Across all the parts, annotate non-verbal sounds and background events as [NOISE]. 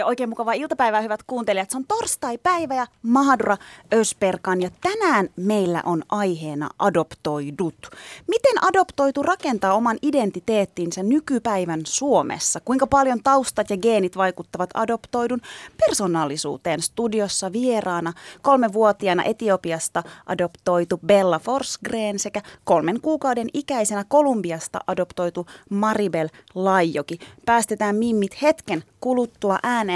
Ja oikein mukavaa iltapäivää, hyvät kuuntelijat. Se on torstai-päivä ja Mahadura Ösperkan ja tänään meillä on aiheena adoptoidut. Miten adoptoitu rakentaa oman identiteettinsä nykypäivän Suomessa? Kuinka paljon taustat ja geenit vaikuttavat adoptoidun persoonallisuuteen? Studiossa vieraana kolmenvuotiaana Etiopiasta adoptoitu Bella Forsgren sekä kolmen kuukauden ikäisenä Kolumbiasta adoptoitu Maribel Laijoki. Päästetään mimmit hetken kuluttua ääneen.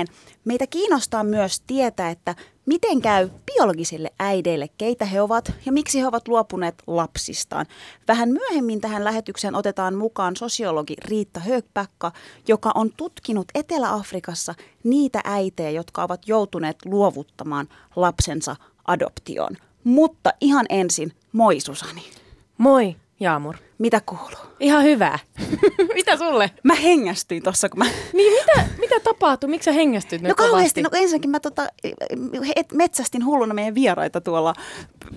Meitä kiinnostaa myös tietää, että miten käy biologisille äideille, keitä he ovat ja miksi he ovat luopuneet lapsistaan. Vähän myöhemmin tähän lähetykseen otetaan mukaan sosiologi Riitta Högpäkka, joka on tutkinut Etelä-Afrikassa niitä äitejä, jotka ovat joutuneet luovuttamaan lapsensa adoptioon. Mutta ihan ensin, moi Susani. Moi, Jaamur. Mitä kuuluu? Ihan hyvää. [LAUGHS] mitä sulle? Mä hengästyin tossa, kun mä... Niin mitä, mitä tapahtui? Miksi sä hengästyt nyt No kauheasti. No ensinnäkin mä tota, et, metsästin hulluna meidän vieraita tuolla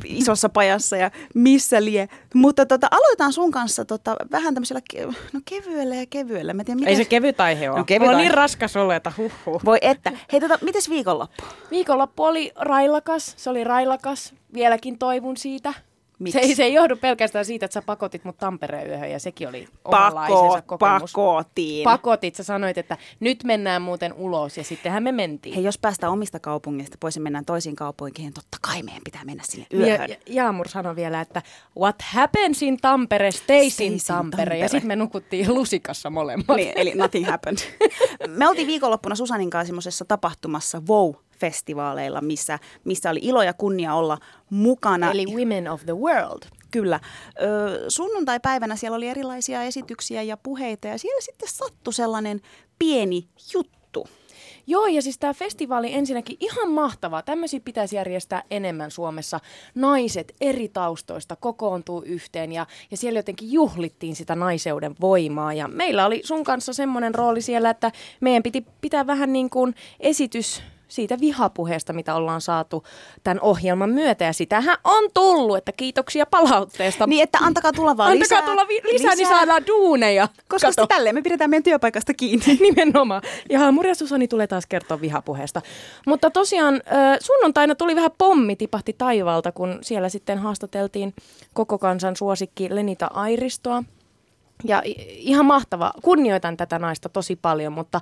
isossa pajassa ja missä lie. Mutta tota, aloitetaan sun kanssa tota, vähän tämmöisellä ke- no, kevyellä ja kevyellä. Mä tiedän, Ei se kevyt aihe ole. No, kevyt on aihe. niin raskas olo, että huhhuh. Voi että. Hei, tota, mites viikonloppu? Viikonloppu oli railakas. Se oli railakas. Vieläkin toivun siitä. Miksi? Se ei, se ei johdu pelkästään siitä, että sä pakotit mut Tampereen yöhön ja sekin oli omanlaisensa kokemus. pakotiin. Pakotit, sä sanoit, että nyt mennään muuten ulos ja sittenhän me mentiin. Hei, jos päästään omista kaupungeista pois ja mennään toisiin kaupunkiin, totta kai meidän pitää mennä sinne Ja, yöhön. ja, Jaamur sanoi vielä, että what happens in Tampere, stays in Tampere. Tampere. Ja sitten me nukuttiin lusikassa molemmat. Niin, eli nothing happened. [LAUGHS] Me oltiin viikonloppuna Susanin kanssa semmoisessa tapahtumassa WOW-festivaaleilla, missä, missä oli ilo ja kunnia olla mukana. Eli Women of the World. Kyllä. Ö, sunnuntai-päivänä siellä oli erilaisia esityksiä ja puheita ja siellä sitten sattui sellainen pieni juttu. Joo, ja siis tämä festivaali ensinnäkin ihan mahtavaa. Tämmöisiä pitäisi järjestää enemmän Suomessa. Naiset eri taustoista kokoontuu yhteen ja, ja siellä jotenkin juhlittiin sitä naiseuden voimaa. Ja meillä oli sun kanssa semmoinen rooli siellä, että meidän piti pitää vähän niin kuin esitys siitä vihapuheesta, mitä ollaan saatu tämän ohjelman myötä. Ja sitähän on tullut, että kiitoksia palautteesta. Niin, että antakaa tulla vaan Antakaa lisää. tulla vi- lisää, niin saadaan duuneja. Koska sitten tälleen me pidetään meidän työpaikasta kiinni. [LAUGHS] Nimenomaan. Ja Murja Susani tulee taas kertoa vihapuheesta. Mutta tosiaan sunnuntaina tuli vähän pommi tipahti taivaalta, kun siellä sitten haastateltiin koko kansan suosikki Lenita Airistoa. Ja ihan mahtava. Kunnioitan tätä naista tosi paljon, mutta,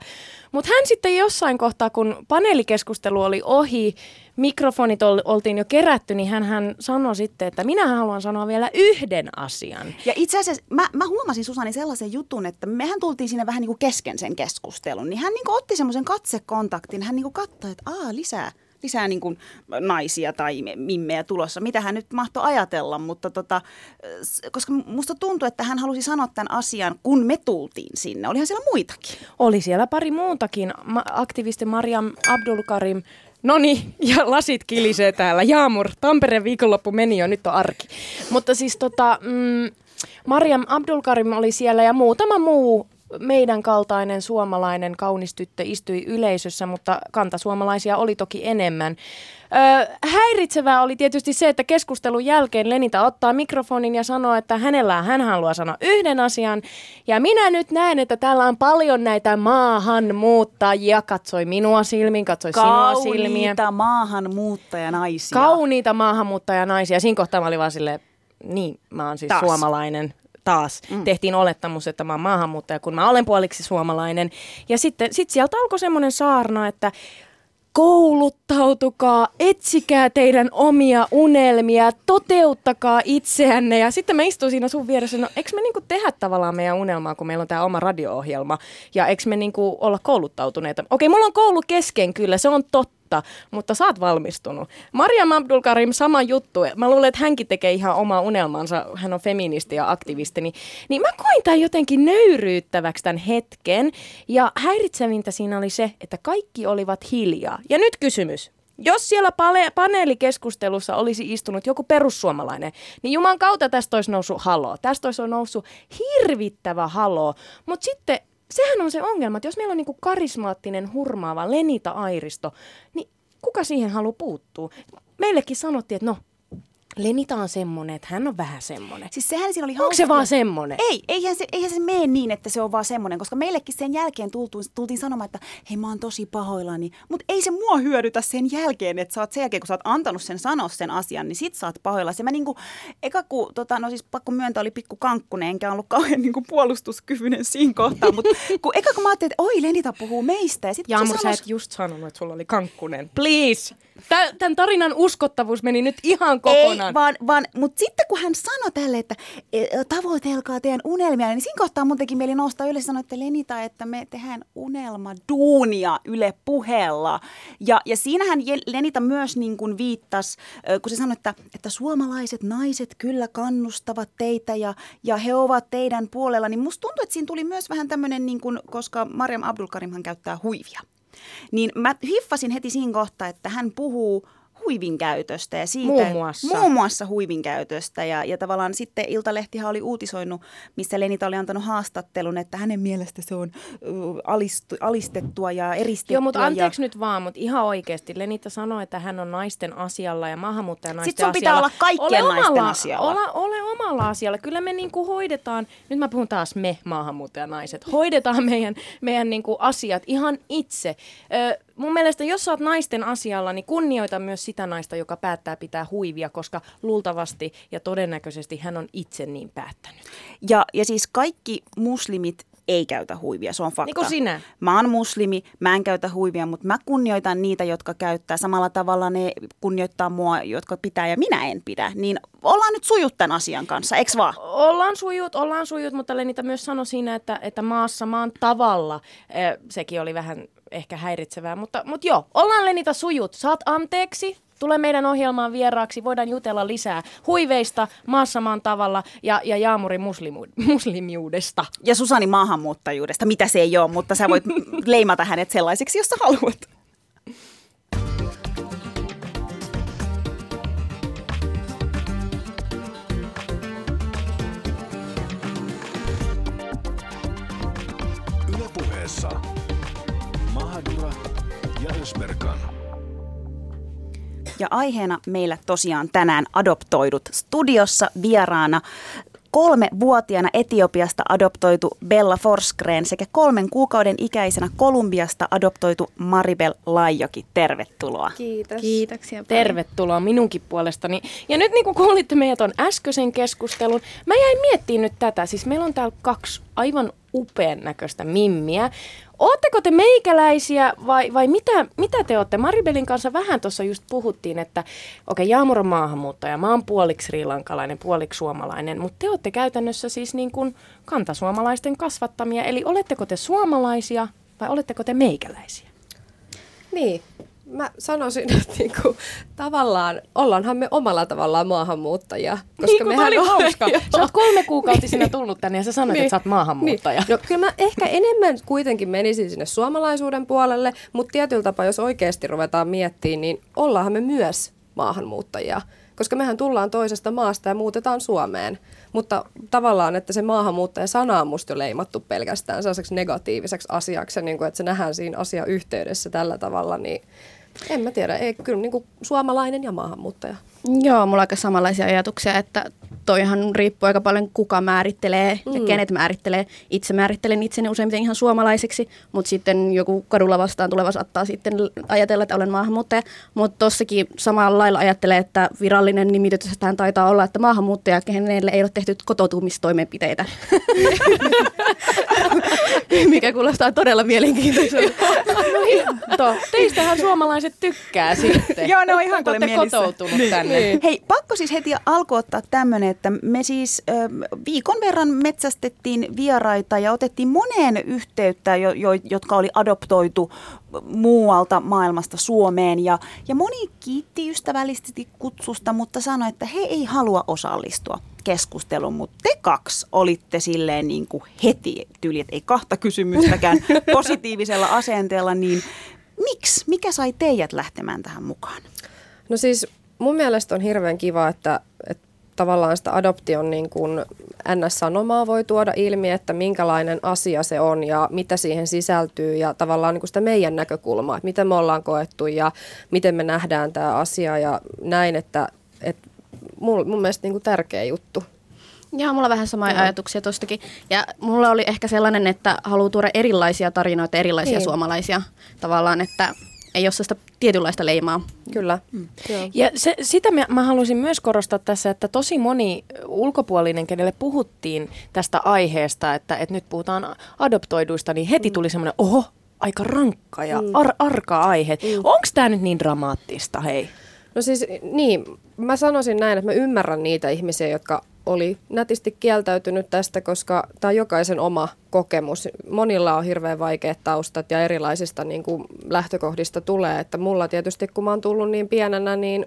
mutta hän sitten jossain kohtaa, kun paneelikeskustelu oli ohi, mikrofonit ol, oltiin jo kerätty, niin hän, hän sanoi sitten, että minä haluan sanoa vielä yhden asian. Ja itse asiassa mä, mä huomasin Susani sellaisen jutun, että mehän tultiin siinä vähän niin kuin kesken sen keskustelun. Niin hän niin kuin otti semmoisen katsekontaktin. Hän niin kuin katsoi, että aa lisää, lisää niin kuin naisia tai mimmejä tulossa. Mitä hän nyt mahtoi ajatella, mutta tota, koska musta tuntui, että hän halusi sanoa tämän asian, kun me tultiin sinne. Olihan siellä muitakin. Oli siellä pari muutakin. Aktivisti Mariam Abdulkarim. Noni, [LAUGHS] ja lasit kilisee täällä. Jaamur, Tampereen viikonloppu meni jo, nyt on arki. Mutta siis tota, mm, Mariam Abdulkarim oli siellä ja muutama muu meidän kaltainen suomalainen kaunis tyttö istui yleisössä, mutta kantasuomalaisia oli toki enemmän. Ö, häiritsevää oli tietysti se, että keskustelun jälkeen Lenita ottaa mikrofonin ja sanoo, että hänellä hän haluaa sanoa yhden asian. Ja minä nyt näen, että täällä on paljon näitä maahanmuuttajia. Katsoi minua silmiin, katsoi sinua silmiä. Kauniita maahanmuuttajanaisia. Kauniita maahanmuuttajanaisia. Siinä kohtaa mä olin vaan silleen, niin, mä oon siis Taas. suomalainen taas. Mm. Tehtiin olettamus, että mä oon maahanmuuttaja, kun mä olen puoliksi suomalainen. Ja sitten sit sieltä alkoi semmoinen saarna, että kouluttautukaa, etsikää teidän omia unelmia, toteuttakaa itseänne. Ja sitten mä istuin siinä sun vieressä, no eikö me niinku tehdä tavallaan meidän unelmaa, kun meillä on tämä oma radio-ohjelma, ja eikö me niinku olla kouluttautuneita? Okei, mulla on koulu kesken kyllä, se on totta. Mutta, mutta sä oot valmistunut. Mariam Abdulkarim, sama juttu. Mä luulen, että hänkin tekee ihan omaa unelmansa. Hän on feministi ja aktivisti. Niin, niin mä koin tämän jotenkin nöyryyttäväksi tämän hetken. Ja häiritsevintä siinä oli se, että kaikki olivat hiljaa. Ja nyt kysymys. Jos siellä pale- paneelikeskustelussa olisi istunut joku perussuomalainen, niin Juman kautta tästä olisi noussut haloo. Tästä olisi noussut hirvittävä haloo. Mutta sitten sehän on se ongelma, että jos meillä on niinku karismaattinen, hurmaava Lenita Airisto, niin kuka siihen haluaa puuttua? Meillekin sanottiin, että no, Lenita on semmonen, että hän on vähän semmonen. Siis sehän siinä oli Onko hauska se vaan semmonen? Ei, eihän se, eihän se mene niin, että se on vaan semmoinen, koska meillekin sen jälkeen tultiin, tultiin sanomaan, että hei mä oon tosi pahoillani, mutta ei se mua hyödytä sen jälkeen, että sä oot sen jälkeen, kun sä oot antanut sen sanoa sen asian, niin sit sä oot pahoillasi. Mä niinku, eka kun, tota, no siis pakko myöntää, oli pikku kankkunen, enkä ollut kauhean niinku puolustuskyvyinen siinä kohtaa, mutta [LAUGHS] kun eka kun mä ajattelin, että oi Lenita puhuu meistä, ja sit se sä sanos- et just sanonut, että sulla oli kankkunen. Please! Tä- Tämän tarinan uskottavuus meni nyt ihan kokonaan. Ei, vaan, vaan mutta sitten kun hän sanoi tälle, että e, tavoitelkaa teidän unelmia, niin siinä kohtaa mun teki mieli nousta ylös ja sanoa, että Lenita, että me tehdään unelmaduunia Yle puheella. Ja, ja siinähän Lenita myös niin kuin viittasi, kun se sanoi, että, että suomalaiset naiset kyllä kannustavat teitä ja, ja he ovat teidän puolella, niin musta tuntuu, että siinä tuli myös vähän tämmöinen, niin kuin, koska Mariam Abdulkarimhan käyttää huivia. Niin mä hiffasin heti siinä kohtaa, että hän puhuu huivin käytöstä ja siitä, Muun muassa. muun muassa huivin käytöstä. Ja, ja tavallaan sitten Iltalehtihan oli uutisoinut, missä Lenita oli antanut haastattelun, että hänen mielestä se on ö, alistu, alistettua ja eristettua. Joo, mutta ja... anteeksi nyt vaan, mutta ihan oikeasti. Lenita sanoi, että hän on naisten asialla ja maahanmuuttajanaisten Sit sun pitää asialla. olla kaikkien ole naisten omalla, asialla. Ole, ole omalla asialla. Kyllä me niinku hoidetaan, nyt mä puhun taas me maahanmuuttajanaiset, hoidetaan meidän, meidän niinku asiat ihan itse. Ö, mun mielestä, jos sä oot naisten asialla, niin kunnioita myös sitä naista, joka päättää pitää huivia, koska luultavasti ja todennäköisesti hän on itse niin päättänyt. Ja, ja siis kaikki muslimit ei käytä huivia, se on fakta. Niin kuin sinä. Mä oon muslimi, mä en käytä huivia, mutta mä kunnioitan niitä, jotka käyttää. Samalla tavalla ne kunnioittaa mua, jotka pitää ja minä en pidä. Niin ollaan nyt sujut tämän asian kanssa, eks vaan? Ollaan sujut, ollaan sujut, mutta Lenita myös sanoi siinä, että, että maassa maan tavalla, eh, sekin oli vähän ehkä häiritsevää, mutta, mutta joo, ollaan Lenita sujut. Saat anteeksi, tule meidän ohjelmaan vieraaksi, voidaan jutella lisää huiveista, maassa maan tavalla ja, ja Jaamurin muslimu, muslimiudesta. Ja Susani maahanmuuttajuudesta, mitä se ei ole, mutta sä voit [LAUGHS] leimata hänet sellaiseksi, jos sä haluat. Ylepuheessa Mahadura ja Ösberkan. Ja aiheena meillä tosiaan tänään adoptoidut studiossa vieraana kolme-vuotiaana Etiopiasta adoptoitu Bella Forsgren sekä kolmen kuukauden ikäisenä Kolumbiasta adoptoitu Maribel Laijoki. Tervetuloa. Kiitos. Kiitoksia paljon. Tervetuloa minunkin puolestani. Ja nyt niin kuin kuulitte meidät on äskeisen keskustelun, mä jäin miettimään nyt tätä. Siis meillä on täällä kaksi aivan upean näköistä mimmiä. Ootteko te meikäläisiä vai, vai mitä, mitä te olette? Maribelin kanssa vähän tuossa just puhuttiin, että okei, okay, Jaamur on maahanmuuttaja, mä oon puoliksi srilankalainen, puoliksi suomalainen, mutta te olette käytännössä siis niin kuin kantasuomalaisten kasvattamia. Eli oletteko te suomalaisia vai oletteko te meikäläisiä? Niin, mä sanoisin, [LAUGHS] että niinku, tavallaan ollaanhan me omalla tavallaan maahanmuuttajia. niin, kun tää oli hauska. Sä oot kolme kuukautisena [LAUGHS] tullut tänne ja sä sanoit, että sä oot maahanmuuttaja. Niin. No kyllä mä ehkä enemmän kuitenkin menisin sinne suomalaisuuden puolelle, mutta tietyllä tapaa, jos oikeasti ruvetaan miettimään, niin ollaanhan me myös maahanmuuttajia. Koska mehän tullaan toisesta maasta ja muutetaan Suomeen. Mutta tavallaan, että se maahanmuuttaja-sana on musta jo leimattu pelkästään sellaiseksi negatiiviseksi asiaksi, niin kuin, että se nähdään siinä asiayhteydessä tällä tavalla, niin en mä tiedä. Ei, kyllä niin kuin suomalainen ja maahanmuuttaja. Joo, mulla on aika samanlaisia ajatuksia, että toihan riippuu aika paljon kuka määrittelee mm. ja kenet määrittelee. Itse määrittelen itseni useimmiten ihan suomalaiseksi, mutta sitten joku kadulla vastaan tuleva saattaa sitten ajatella, että olen maahanmuuttaja. Mutta tossakin samalla lailla ajattelee, että virallinen nimitys tähän taitaa olla, että maahanmuuttaja, kenelle ei ole tehty kotoutumistoimenpiteitä. [LAUGHS] Mikä kuulostaa todella mielenkiintoiselta. No teistähän suomalaiset tykkää sitten. Joo, ne on ihan kotoutunut tänne. Niin. Hei, pakko siis heti alkuun ottaa tämmöinen, että me siis ö, viikon verran metsästettiin vieraita ja otettiin moneen yhteyttä, jo, jo, jotka oli adoptoitu muualta maailmasta Suomeen. Ja, ja moni kiitti ystävällisesti kutsusta, mutta sanoi, että he ei halua osallistua keskusteluun. Mutta te kaksi olitte silleen niin kuin heti tyyli, että ei kahta kysymystäkään [LAUGHS] positiivisella asenteella, niin miksi? Mikä sai teidät lähtemään tähän mukaan? No siis mun mielestä on hirveän kiva, että, että tavallaan sitä adoption niin kuin NS-sanomaa voi tuoda ilmi, että minkälainen asia se on ja mitä siihen sisältyy ja tavallaan niin kuin sitä meidän näkökulmaa, että miten me ollaan koettu ja miten me nähdään tämä asia ja näin, että, että mun, mun mielestä niin kuin tärkeä juttu. Joo, mulla on vähän samoja ajatuksia tostakin. Ja mulla oli ehkä sellainen, että haluaa tuoda erilaisia tarinoita, erilaisia niin. suomalaisia tavallaan, että ei ole sellaista tietynlaista leimaa. Kyllä. Mm. Joo. Ja se, sitä mä, mä haluaisin myös korostaa tässä, että tosi moni ulkopuolinen, kenelle puhuttiin tästä aiheesta, että, että nyt puhutaan adoptoiduista, niin heti tuli semmoinen, oho, aika rankka ja ar, arka aihe. Mm. Onko tämä nyt niin dramaattista, hei? No siis niin, mä sanoisin näin, että mä ymmärrän niitä ihmisiä, jotka oli nätisti kieltäytynyt tästä, koska tämä on jokaisen oma kokemus. Monilla on hirveän vaikeat taustat ja erilaisista niin kuin lähtökohdista tulee. Että mulla tietysti, kun mä oon tullut niin pienenä, niin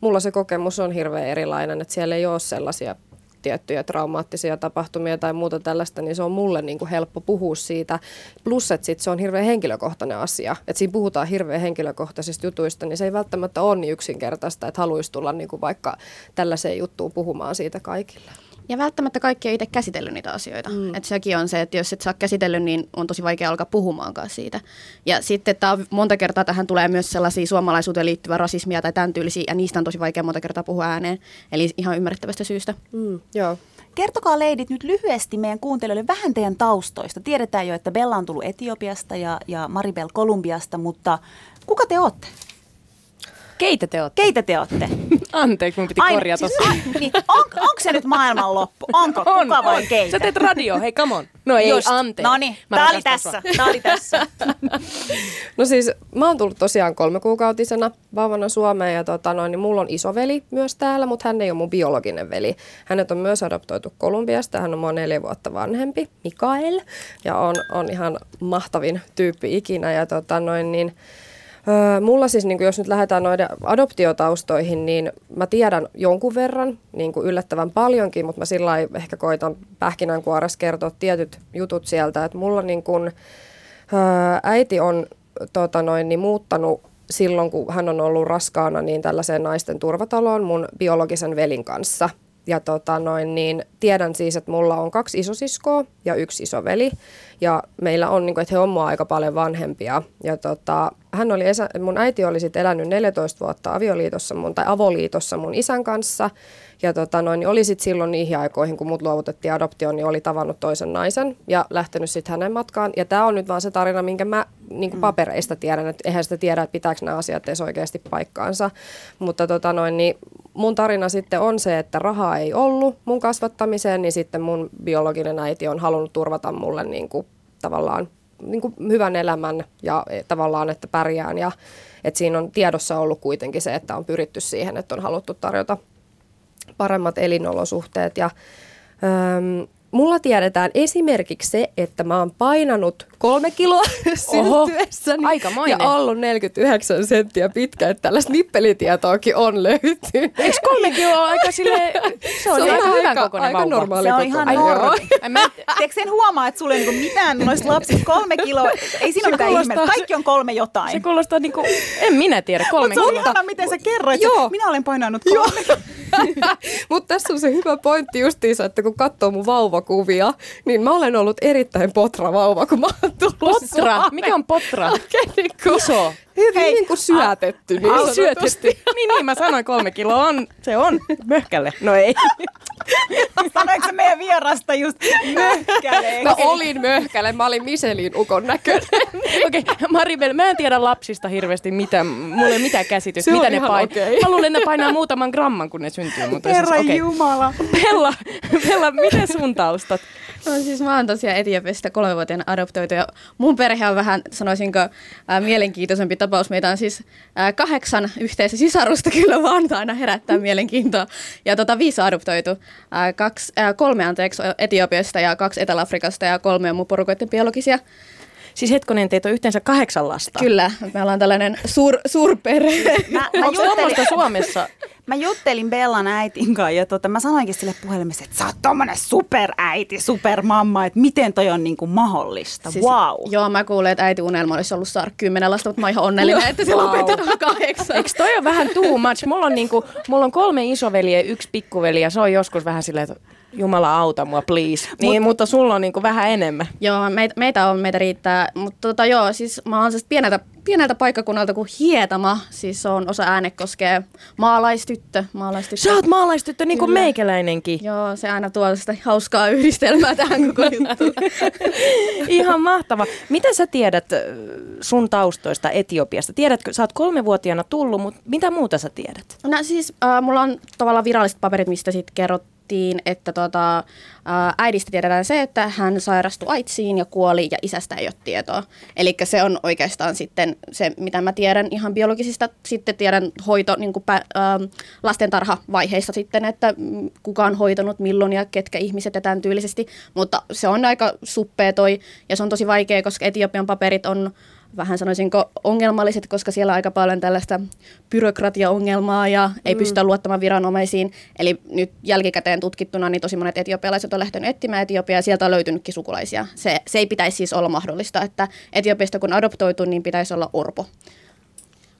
mulla se kokemus on hirveän erilainen, että siellä ei ole sellaisia tiettyjä traumaattisia tapahtumia tai muuta tällaista, niin se on mulle niin kuin helppo puhua siitä. Plus, että sit se on hirveän henkilökohtainen asia. Että siinä puhutaan hirveän henkilökohtaisista jutuista, niin se ei välttämättä ole niin yksinkertaista, että haluaisi tulla niin kuin vaikka tällaiseen juttuun puhumaan siitä kaikille. Ja välttämättä kaikki ei itse käsitellyt niitä asioita. Mm. Että sekin on se, että jos et saa käsitellyt, niin on tosi vaikea alkaa puhumaankaan siitä. Ja sitten tää on, monta kertaa tähän tulee myös sellaisia suomalaisuuteen liittyvää rasismia tai tämän tyylisiä, ja niistä on tosi vaikea monta kertaa puhua ääneen. Eli ihan ymmärrettävästä syystä. Mm, joo. Kertokaa leidit nyt lyhyesti meidän kuuntelijoille vähän teidän taustoista. Tiedetään jo, että Bella on tullut Etiopiasta ja, ja Maribel Kolumbiasta, mutta kuka te olette? Keitä te olette? Keitä te olette? Anteeksi, mun piti korjata. siis, a, niin, on, onko se nyt maailmanloppu? Onko? Kuka vai keitä? Sä teet radio, hei come on. No ei, Just. anteeksi. No niin, tää oli tässä. Tää oli tässä. [LAUGHS] No siis mä oon tullut tosiaan kolmekuukautisena vauvana Suomeen ja tota noin, niin mulla on isoveli myös täällä, mutta hän ei ole mun biologinen veli. Hänet on myös adoptoitu Kolumbiasta, hän on mua neljä vuotta vanhempi, Mikael, ja on, on ihan mahtavin tyyppi ikinä ja tota noin, niin Mulla siis, niin jos nyt lähdetään noiden adoptiotaustoihin, niin mä tiedän jonkun verran, niin kuin yllättävän paljonkin, mutta mä sillä ehkä koitan pähkinänkuoressa kertoa tietyt jutut sieltä, että mulla niin kuin, äiti on tota noin, niin muuttanut silloin, kun hän on ollut raskaana, niin tällaiseen naisten turvataloon mun biologisen velin kanssa. Ja tota noin, niin tiedän siis, että mulla on kaksi isosiskoa ja yksi isoveli. Ja meillä on, niin kuin, että he on mua aika paljon vanhempia. Ja tota, hän oli, esä, mun äiti oli sitten elänyt 14 vuotta avioliitossa mun, tai avoliitossa mun isän kanssa. Ja tota noin, niin oli sitten silloin niihin aikoihin, kun mut luovutettiin adoptioon, niin oli tavannut toisen naisen ja lähtenyt sitten hänen matkaan. Ja tämä on nyt vaan se tarina, minkä mä niin kuin papereista tiedän, että eihän sitä tiedä, että pitääkö nämä asiat edes oikeasti paikkaansa. Mutta tota noin, niin mun tarina sitten on se, että rahaa ei ollut mun kasvattamiseen, niin sitten mun biologinen äiti on halunnut turvata mulle niin kuin, tavallaan niin kuin hyvän elämän ja eh, tavallaan, että pärjään. Ja että siinä on tiedossa ollut kuitenkin se, että on pyritty siihen, että on haluttu tarjota paremmat elinolosuhteet. Ja, mulla tiedetään esimerkiksi se, että mä oon painanut kolme kiloa [LAUGHS] Oho, syntyessäni ja ollut 49 senttiä pitkä, että tällaista nippelitietoakin on löytynyt. Eikö kolme kiloa ole aika sille, se on, Se on aika aika- hyvän kokoinen aika vauva. normaali Se on kokoinen. ihan Mä, Tiedätkö sen huomaa, että sulla ei niinku mitään noista lapsista kolme kiloa. Ei siinä ole mitään ihmettä. Kaikki on kolme jotain. se kuulostaa niinku, en minä tiedä, kolme Mutta se on kiloa. ihana, miten sä kerroit. Joo. Minä olen painanut kolme. [LAUGHS] Mutta tässä on se hyvä pointti justiinsa, että kun katsoo mun vauvakuvia, niin mä olen ollut erittäin potra vauva, kun mä oon tullut Potra, Suomeen. mikä on potra? Oikein niin kuin- Iso. Hyvin niin kuin syötetty. Niin Au, sanotusti. syötetty. niin, niin, mä sanoin kolme kiloa on, se on möhkälle. No ei. [LAUGHS] Sanoiko se meidän vierasta just möhkäleeksi? Mä olin möhkäle, mä olin Michelin ukon näköinen. [LAUGHS] Okei, okay, Maribel, mä en tiedä lapsista hirveästi, mitä, mulla ei ole mitään käsitystä, mitä ne painaa. okei. Mä luulen, että ne painaa muutaman gramman, kun ne syntyy. Mutta Herra siis, okei. Jumala. Pella, Pella, miten sun taustat? No siis mä oon tosiaan Etiopiasta kolmevuotiaana adoptoitu ja mun perhe on vähän, sanoisinko, ää, mielenkiintoisempi tapaus. Meitä on siis ää, kahdeksan yhteistä sisarusta kyllä vaan aina herättää mielenkiintoa. Ja tota, viisi adoptoitu. Ää, kaksi, ää, kolme anteeksi Etiopiasta ja kaksi Etelä-Afrikasta ja kolme on mun porukoiden biologisia. Siis hetkonen, teitä on yhteensä kahdeksan lasta. Kyllä, me ollaan tällainen suur, suurperhe. Mä, mä, Onko juttelin, Suomessa? mä juttelin Bellan äitin kanssa ja tota, mä sanoinkin sille puhelimessa, että sä oot tommonen superäiti, supermamma, että miten toi on niinku mahdollista. Siis, wow. Joo, mä kuulin, että äiti unelma olisi ollut saada kymmenen lasta, mutta mä oon ihan onnellinen, että se Wow. lopetetaan kahdeksan. Eikö toi on vähän too much? Mulla on, niinku, mulla on kolme isoveliä ja yksi pikkuveli ja se on joskus vähän silleen, että Jumala auta mua, please. Niin, mutta sulla on niinku vähän enemmän. Joo, meitä, meitä on, meitä riittää. Mutta tota, joo, siis mä oon siis pieneltä, pieneltä paikkakunnalta kuin Hietama. Siis se on osa äänekoskea maalaistyttö. maalaistyttö. Sä oot maalaistyttö niin kuin Kyllä. meikäläinenkin. Joo, se aina tuo sitä hauskaa yhdistelmää tähän koko [LAUGHS] juttuun. Ihan mahtava. Mitä sä tiedät ö, sun taustoista Etiopiasta? Tiedätkö, sä oot kolmevuotiaana tullut, mutta mitä muuta sä tiedät? No siis äh, mulla on tavallaan viralliset paperit, mistä sitten kerrottiin, että tota, äidistä tiedetään se, että hän sairastui AIDSiin ja kuoli ja isästä ei ole tietoa. Eli se on oikeastaan sitten se, mitä mä tiedän ihan biologisista. Sitten tiedän hoito niin kuin pä, äh, lastentarhavaiheissa sitten, että kuka on hoitanut milloin ja ketkä ihmiset ja tämän tyylisesti. Mutta se on aika suppea toi ja se on tosi vaikea, koska Etiopian paperit on vähän sanoisinko ongelmalliset, koska siellä on aika paljon tällaista byrokratiaongelmaa ja ei mm. pystytä luottamaan viranomaisiin. Eli nyt jälkikäteen tutkittuna niin tosi monet etiopialaiset on lähtenyt etsimään Etiopiaa ja sieltä on löytynytkin sukulaisia. Se, se ei pitäisi siis olla mahdollista, että Etiopiasta kun adoptoitu, niin pitäisi olla orpo.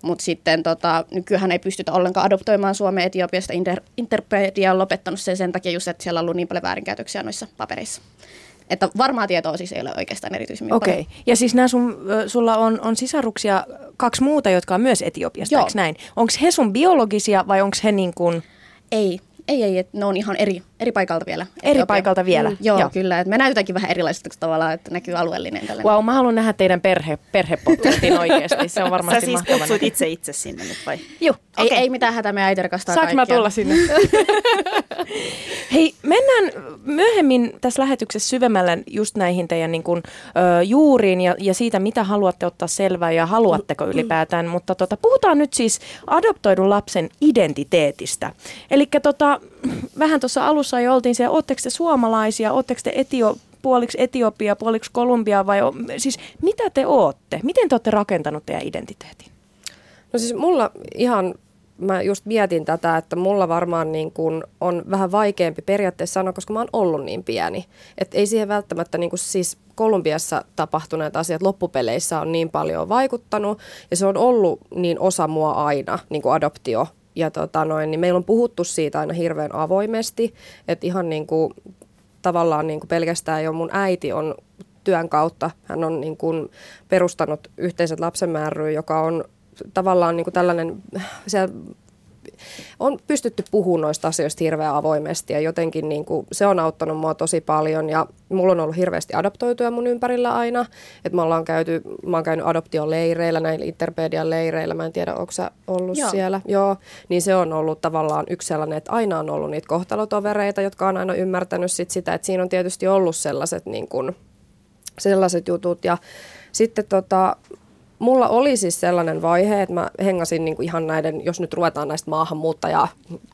Mutta sitten tota, nykyään ei pystytä ollenkaan adoptoimaan Suomeen Etiopiasta. Inter, Interpedia on lopettanut sen sen takia just, että siellä on ollut niin paljon väärinkäytöksiä noissa papereissa. Että varmaa tietoa siis ei ole oikeastaan erityisemmin Okei. Okay. Ja siis nää sun, sulla on, on sisaruksia kaksi muuta, jotka on myös Etiopiasta, Joo. eikö näin? Onko he sun biologisia vai onko he niin kuin... Ei, ei, ei, että ne on ihan eri, eri paikalta vielä. Eri Etiopia. paikalta vielä, Mm, joo, joo. kyllä. Et me näytäänkin vähän erilaiselta kun tavallaan, että näkyy alueellinen tällainen. Wow, mä haluan nähdä teidän perhe, perhepotretin oikeasti. Se on Sä varmasti siis mahtava. kutsut itse itse sinne nyt vai? Joo, Ei, okei. ei mitään hätää, me äiti rakastaa Saanko mä kaikkia. tulla sinne? [LAUGHS] Hei, mennään myöhemmin tässä lähetyksessä syvemmälle just näihin teidän niin kuin, ö, juuriin ja, ja siitä, mitä haluatte ottaa selvää ja haluatteko ylipäätään. Mutta tota, puhutaan nyt siis adoptoidun lapsen identiteetistä. Eli tota, vähän tuossa alussa jo oltiin siellä, ootteko te suomalaisia, ootteko te etio, puoliksi Etiopia, puoliksi Kolumbia vai siis mitä te ootte? Miten te olette rakentanut teidän identiteetin? No siis mulla ihan, mä just mietin tätä, että mulla varmaan niin kuin on vähän vaikeampi periaatteessa sanoa, koska mä oon ollut niin pieni. Että ei siihen välttämättä niin siis Kolumbiassa tapahtuneet asiat loppupeleissä on niin paljon vaikuttanut ja se on ollut niin osa mua aina, niin kuin adoptio. Ja tota noin, niin meillä on puhuttu siitä aina hirveän avoimesti, että ihan niin kuin tavallaan niin kuin pelkästään jo mun äiti on työn kautta, hän on niin kuin perustanut yhteiset lapsen joka on tavallaan niin kuin tällainen, on pystytty puhumaan noista asioista hirveän avoimesti ja jotenkin niin kuin, se on auttanut mua tosi paljon ja mulla on ollut hirveästi adoptoituja mun ympärillä aina, että me ollaan käyty, mä oon käynyt adoptioleireillä, näillä Interpedian leireillä, mä en tiedä, onko sä ollut Joo. siellä, joo, niin se on ollut tavallaan yksi sellainen, että aina on ollut niitä kohtalotovereita, jotka on aina ymmärtänyt sit sitä, että siinä on tietysti ollut sellaiset niin kuin, sellaiset jutut. Ja sitten tota, mulla oli siis sellainen vaihe, että mä hengasin niin kuin ihan näiden, jos nyt ruvetaan näistä maahanmuuttajaa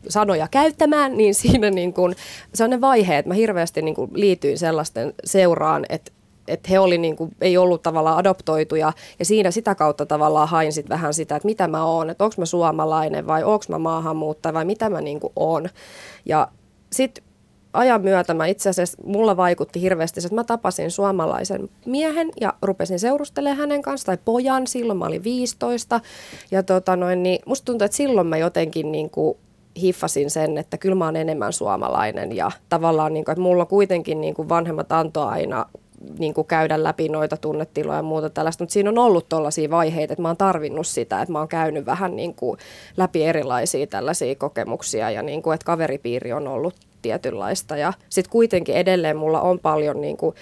sanoja käyttämään, niin siinä niin kuin, sellainen vaihe, että mä hirveästi niin kuin liityin sellaisten seuraan, että että he oli niin kuin, ei ollut tavallaan adoptoituja ja siinä sitä kautta tavallaan hain sit vähän sitä, että mitä mä oon, että onko mä suomalainen vai onko mä maahanmuuttaja vai mitä mä niin kuin oon. Ja sitten ajan myötä mä itse asiassa, mulla vaikutti hirveästi että mä tapasin suomalaisen miehen ja rupesin seurustelemaan hänen kanssa, tai pojan, silloin mä olin 15. Ja tota noin, niin musta tuntuu, että silloin mä jotenkin niin kuin hiffasin sen, että kyllä mä oon enemmän suomalainen ja tavallaan, niin kuin, että mulla kuitenkin niin kuin vanhemmat antoi aina niin kuin käydä läpi noita tunnetiloja ja muuta tällaista, mutta siinä on ollut tällaisia vaiheita, että mä oon tarvinnut sitä, että mä oon käynyt vähän niin kuin läpi erilaisia tällaisia kokemuksia ja niin kuin, että kaveripiiri on ollut tietynlaista. Ja sitten kuitenkin edelleen mulla on paljon niin kuin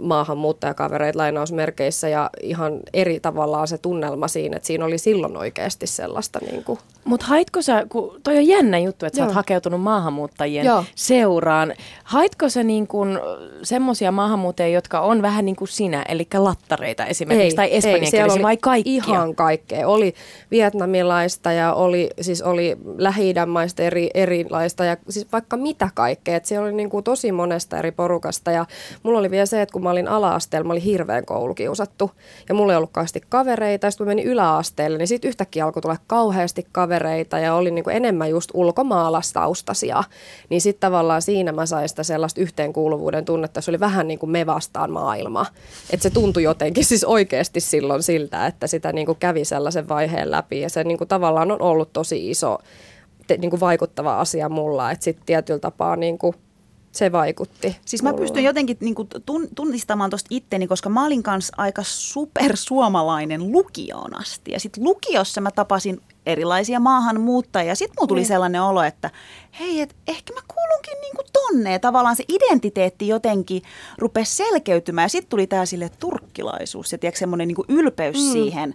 maahanmuuttajakavereita lainausmerkeissä ja ihan eri tavallaan se tunnelma siinä, että siinä oli silloin oikeasti sellaista. Niin kuin. Mutta haitko sä, kun toi on jännä juttu, että sä Joo. oot hakeutunut maahanmuuttajien Joo. seuraan. Haitko sä niin kun semmosia maahanmuuttajia, jotka on vähän niin kuin sinä, eli lattareita esimerkiksi, tai siellä espanjankielisiä vai kaikkia? Ihan kaikkea. Oli vietnamilaista ja oli, siis oli lähi eri, erilaista ja siis vaikka mitä kaikkea. Et siellä oli niin kuin tosi monesta eri porukasta ja mulla oli vielä se, että kun mä olin ala-asteella, mä olin hirveän koulukiusattu ja mulla ei ollut kauheasti kavereita. Ja sitten mä menin yläasteelle, niin sitten yhtäkkiä alkoi tulla kauheasti kavereita ja oli niin kuin enemmän just ulkomaalaistaustaisia. Niin sitten tavallaan siinä mä sain sitä sellaista yhteenkuuluvuuden tunnetta, se oli vähän niin kuin me vastaan maailma. Että se tuntui jotenkin siis oikeasti silloin siltä, että sitä niin kuin kävi sellaisen vaiheen läpi ja se niin kuin tavallaan on ollut tosi iso te, niin kuin vaikuttava asia mulla, että sitten tietyllä tapaa niin kuin se vaikutti. Siis mä mulla. pystyn jotenkin niinku tun, tunnistamaan tuosta itteni, koska mä olin kanssa aika supersuomalainen lukioon asti. Ja sitten lukiossa mä tapasin erilaisia maahanmuuttajia. Sitten mulla tuli Niin. sellainen olo, että hei, et ehkä mä kuulunkin niinku tonne. Ja tavallaan se identiteetti jotenkin rupesi selkeytymään. Ja sitten tuli tää sille turkkilaisuus ja tiedätkö, semmoinen niinku ylpeys mm. siihen.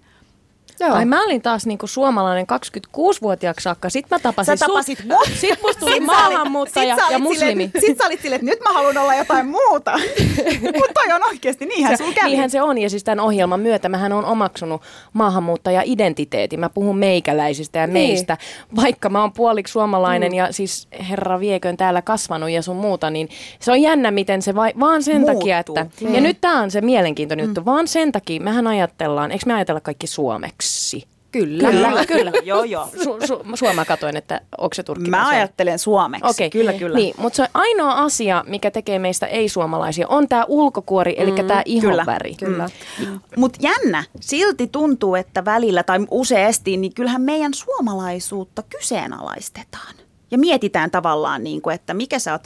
Joo. Ai mä olin taas niinku suomalainen 26-vuotiaaksi saakka. Sitten mä tapasin Sä tapasit mut. Sitten musta tuli Sit maahanmuuttaja sit ja muslimi. Silleen, sit sä olit silleen, että nyt mä haluan olla jotain muuta. [LAUGHS] Mutta toi on oikeasti, niinhän sulla kävi. Niinhän se on, ja siis tämän ohjelman myötä mähän on omaksunut maahanmuuttaja-identiteetin. Mä puhun meikäläisistä ja Niin. meistä, vaikka mä oon puoliksi suomalainen mm. ja siis herra vieköön täällä kasvanut ja sun muuta, niin se on jännä, miten se vai, vaan sen Muuttuu. takia, että... Niin. Ja nyt tää on se mielenkiintoinen mm. juttu, vaan sen takia mehän ajatellaan, eikö me ajatella kaikki suomeksi? Kyllä. Kyllä, kyllä. [LAUGHS] joo, joo. Su, su, sua mä katoin, että onko se turkkilaisia? Mä ajattelen suomeksi. Okei, kyllä, kyllä. Niin, mutta se ainoa asia, mikä tekee meistä ei-suomalaisia, on tämä ulkokuori, eli mm, tämä ihonväri. Kyllä. Mutta jännä, silti tuntuu, että välillä tai useasti, niin kyllähän meidän suomalaisuutta kyseenalaistetaan. Ja mietitään tavallaan, niin kuin, että mikä sä oot.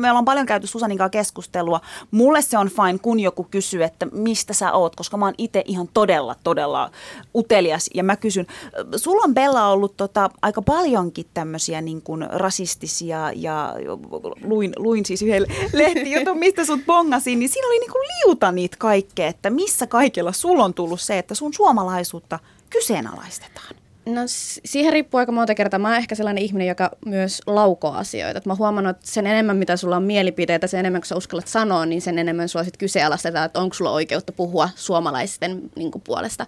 Me ollaan paljon käyty Susanin kanssa keskustelua. Mulle se on fine, kun joku kysyy, että mistä sä oot, koska mä oon itse ihan todella, todella utelias. Ja mä kysyn, sulla on Bella ollut tota, aika paljonkin tämmöisiä niin kuin rasistisia ja luin, luin siis yhden [LAUGHS] lehtijutun, mistä sut bongasin, niin siinä oli niin kuin liuta niitä kaikkea, että missä kaikilla sulla on tullut se, että sun suomalaisuutta kyseenalaistetaan. No siihen riippuu aika monta kertaa. Mä oon ehkä sellainen ihminen, joka myös laukoo asioita. Et mä huomannut, että sen enemmän mitä sulla on mielipiteitä, sen enemmän kun sä uskallat sanoa, niin sen enemmän sua sit kyseenalaistetaan, että onko sulla oikeutta puhua suomalaisten niin kuin, puolesta.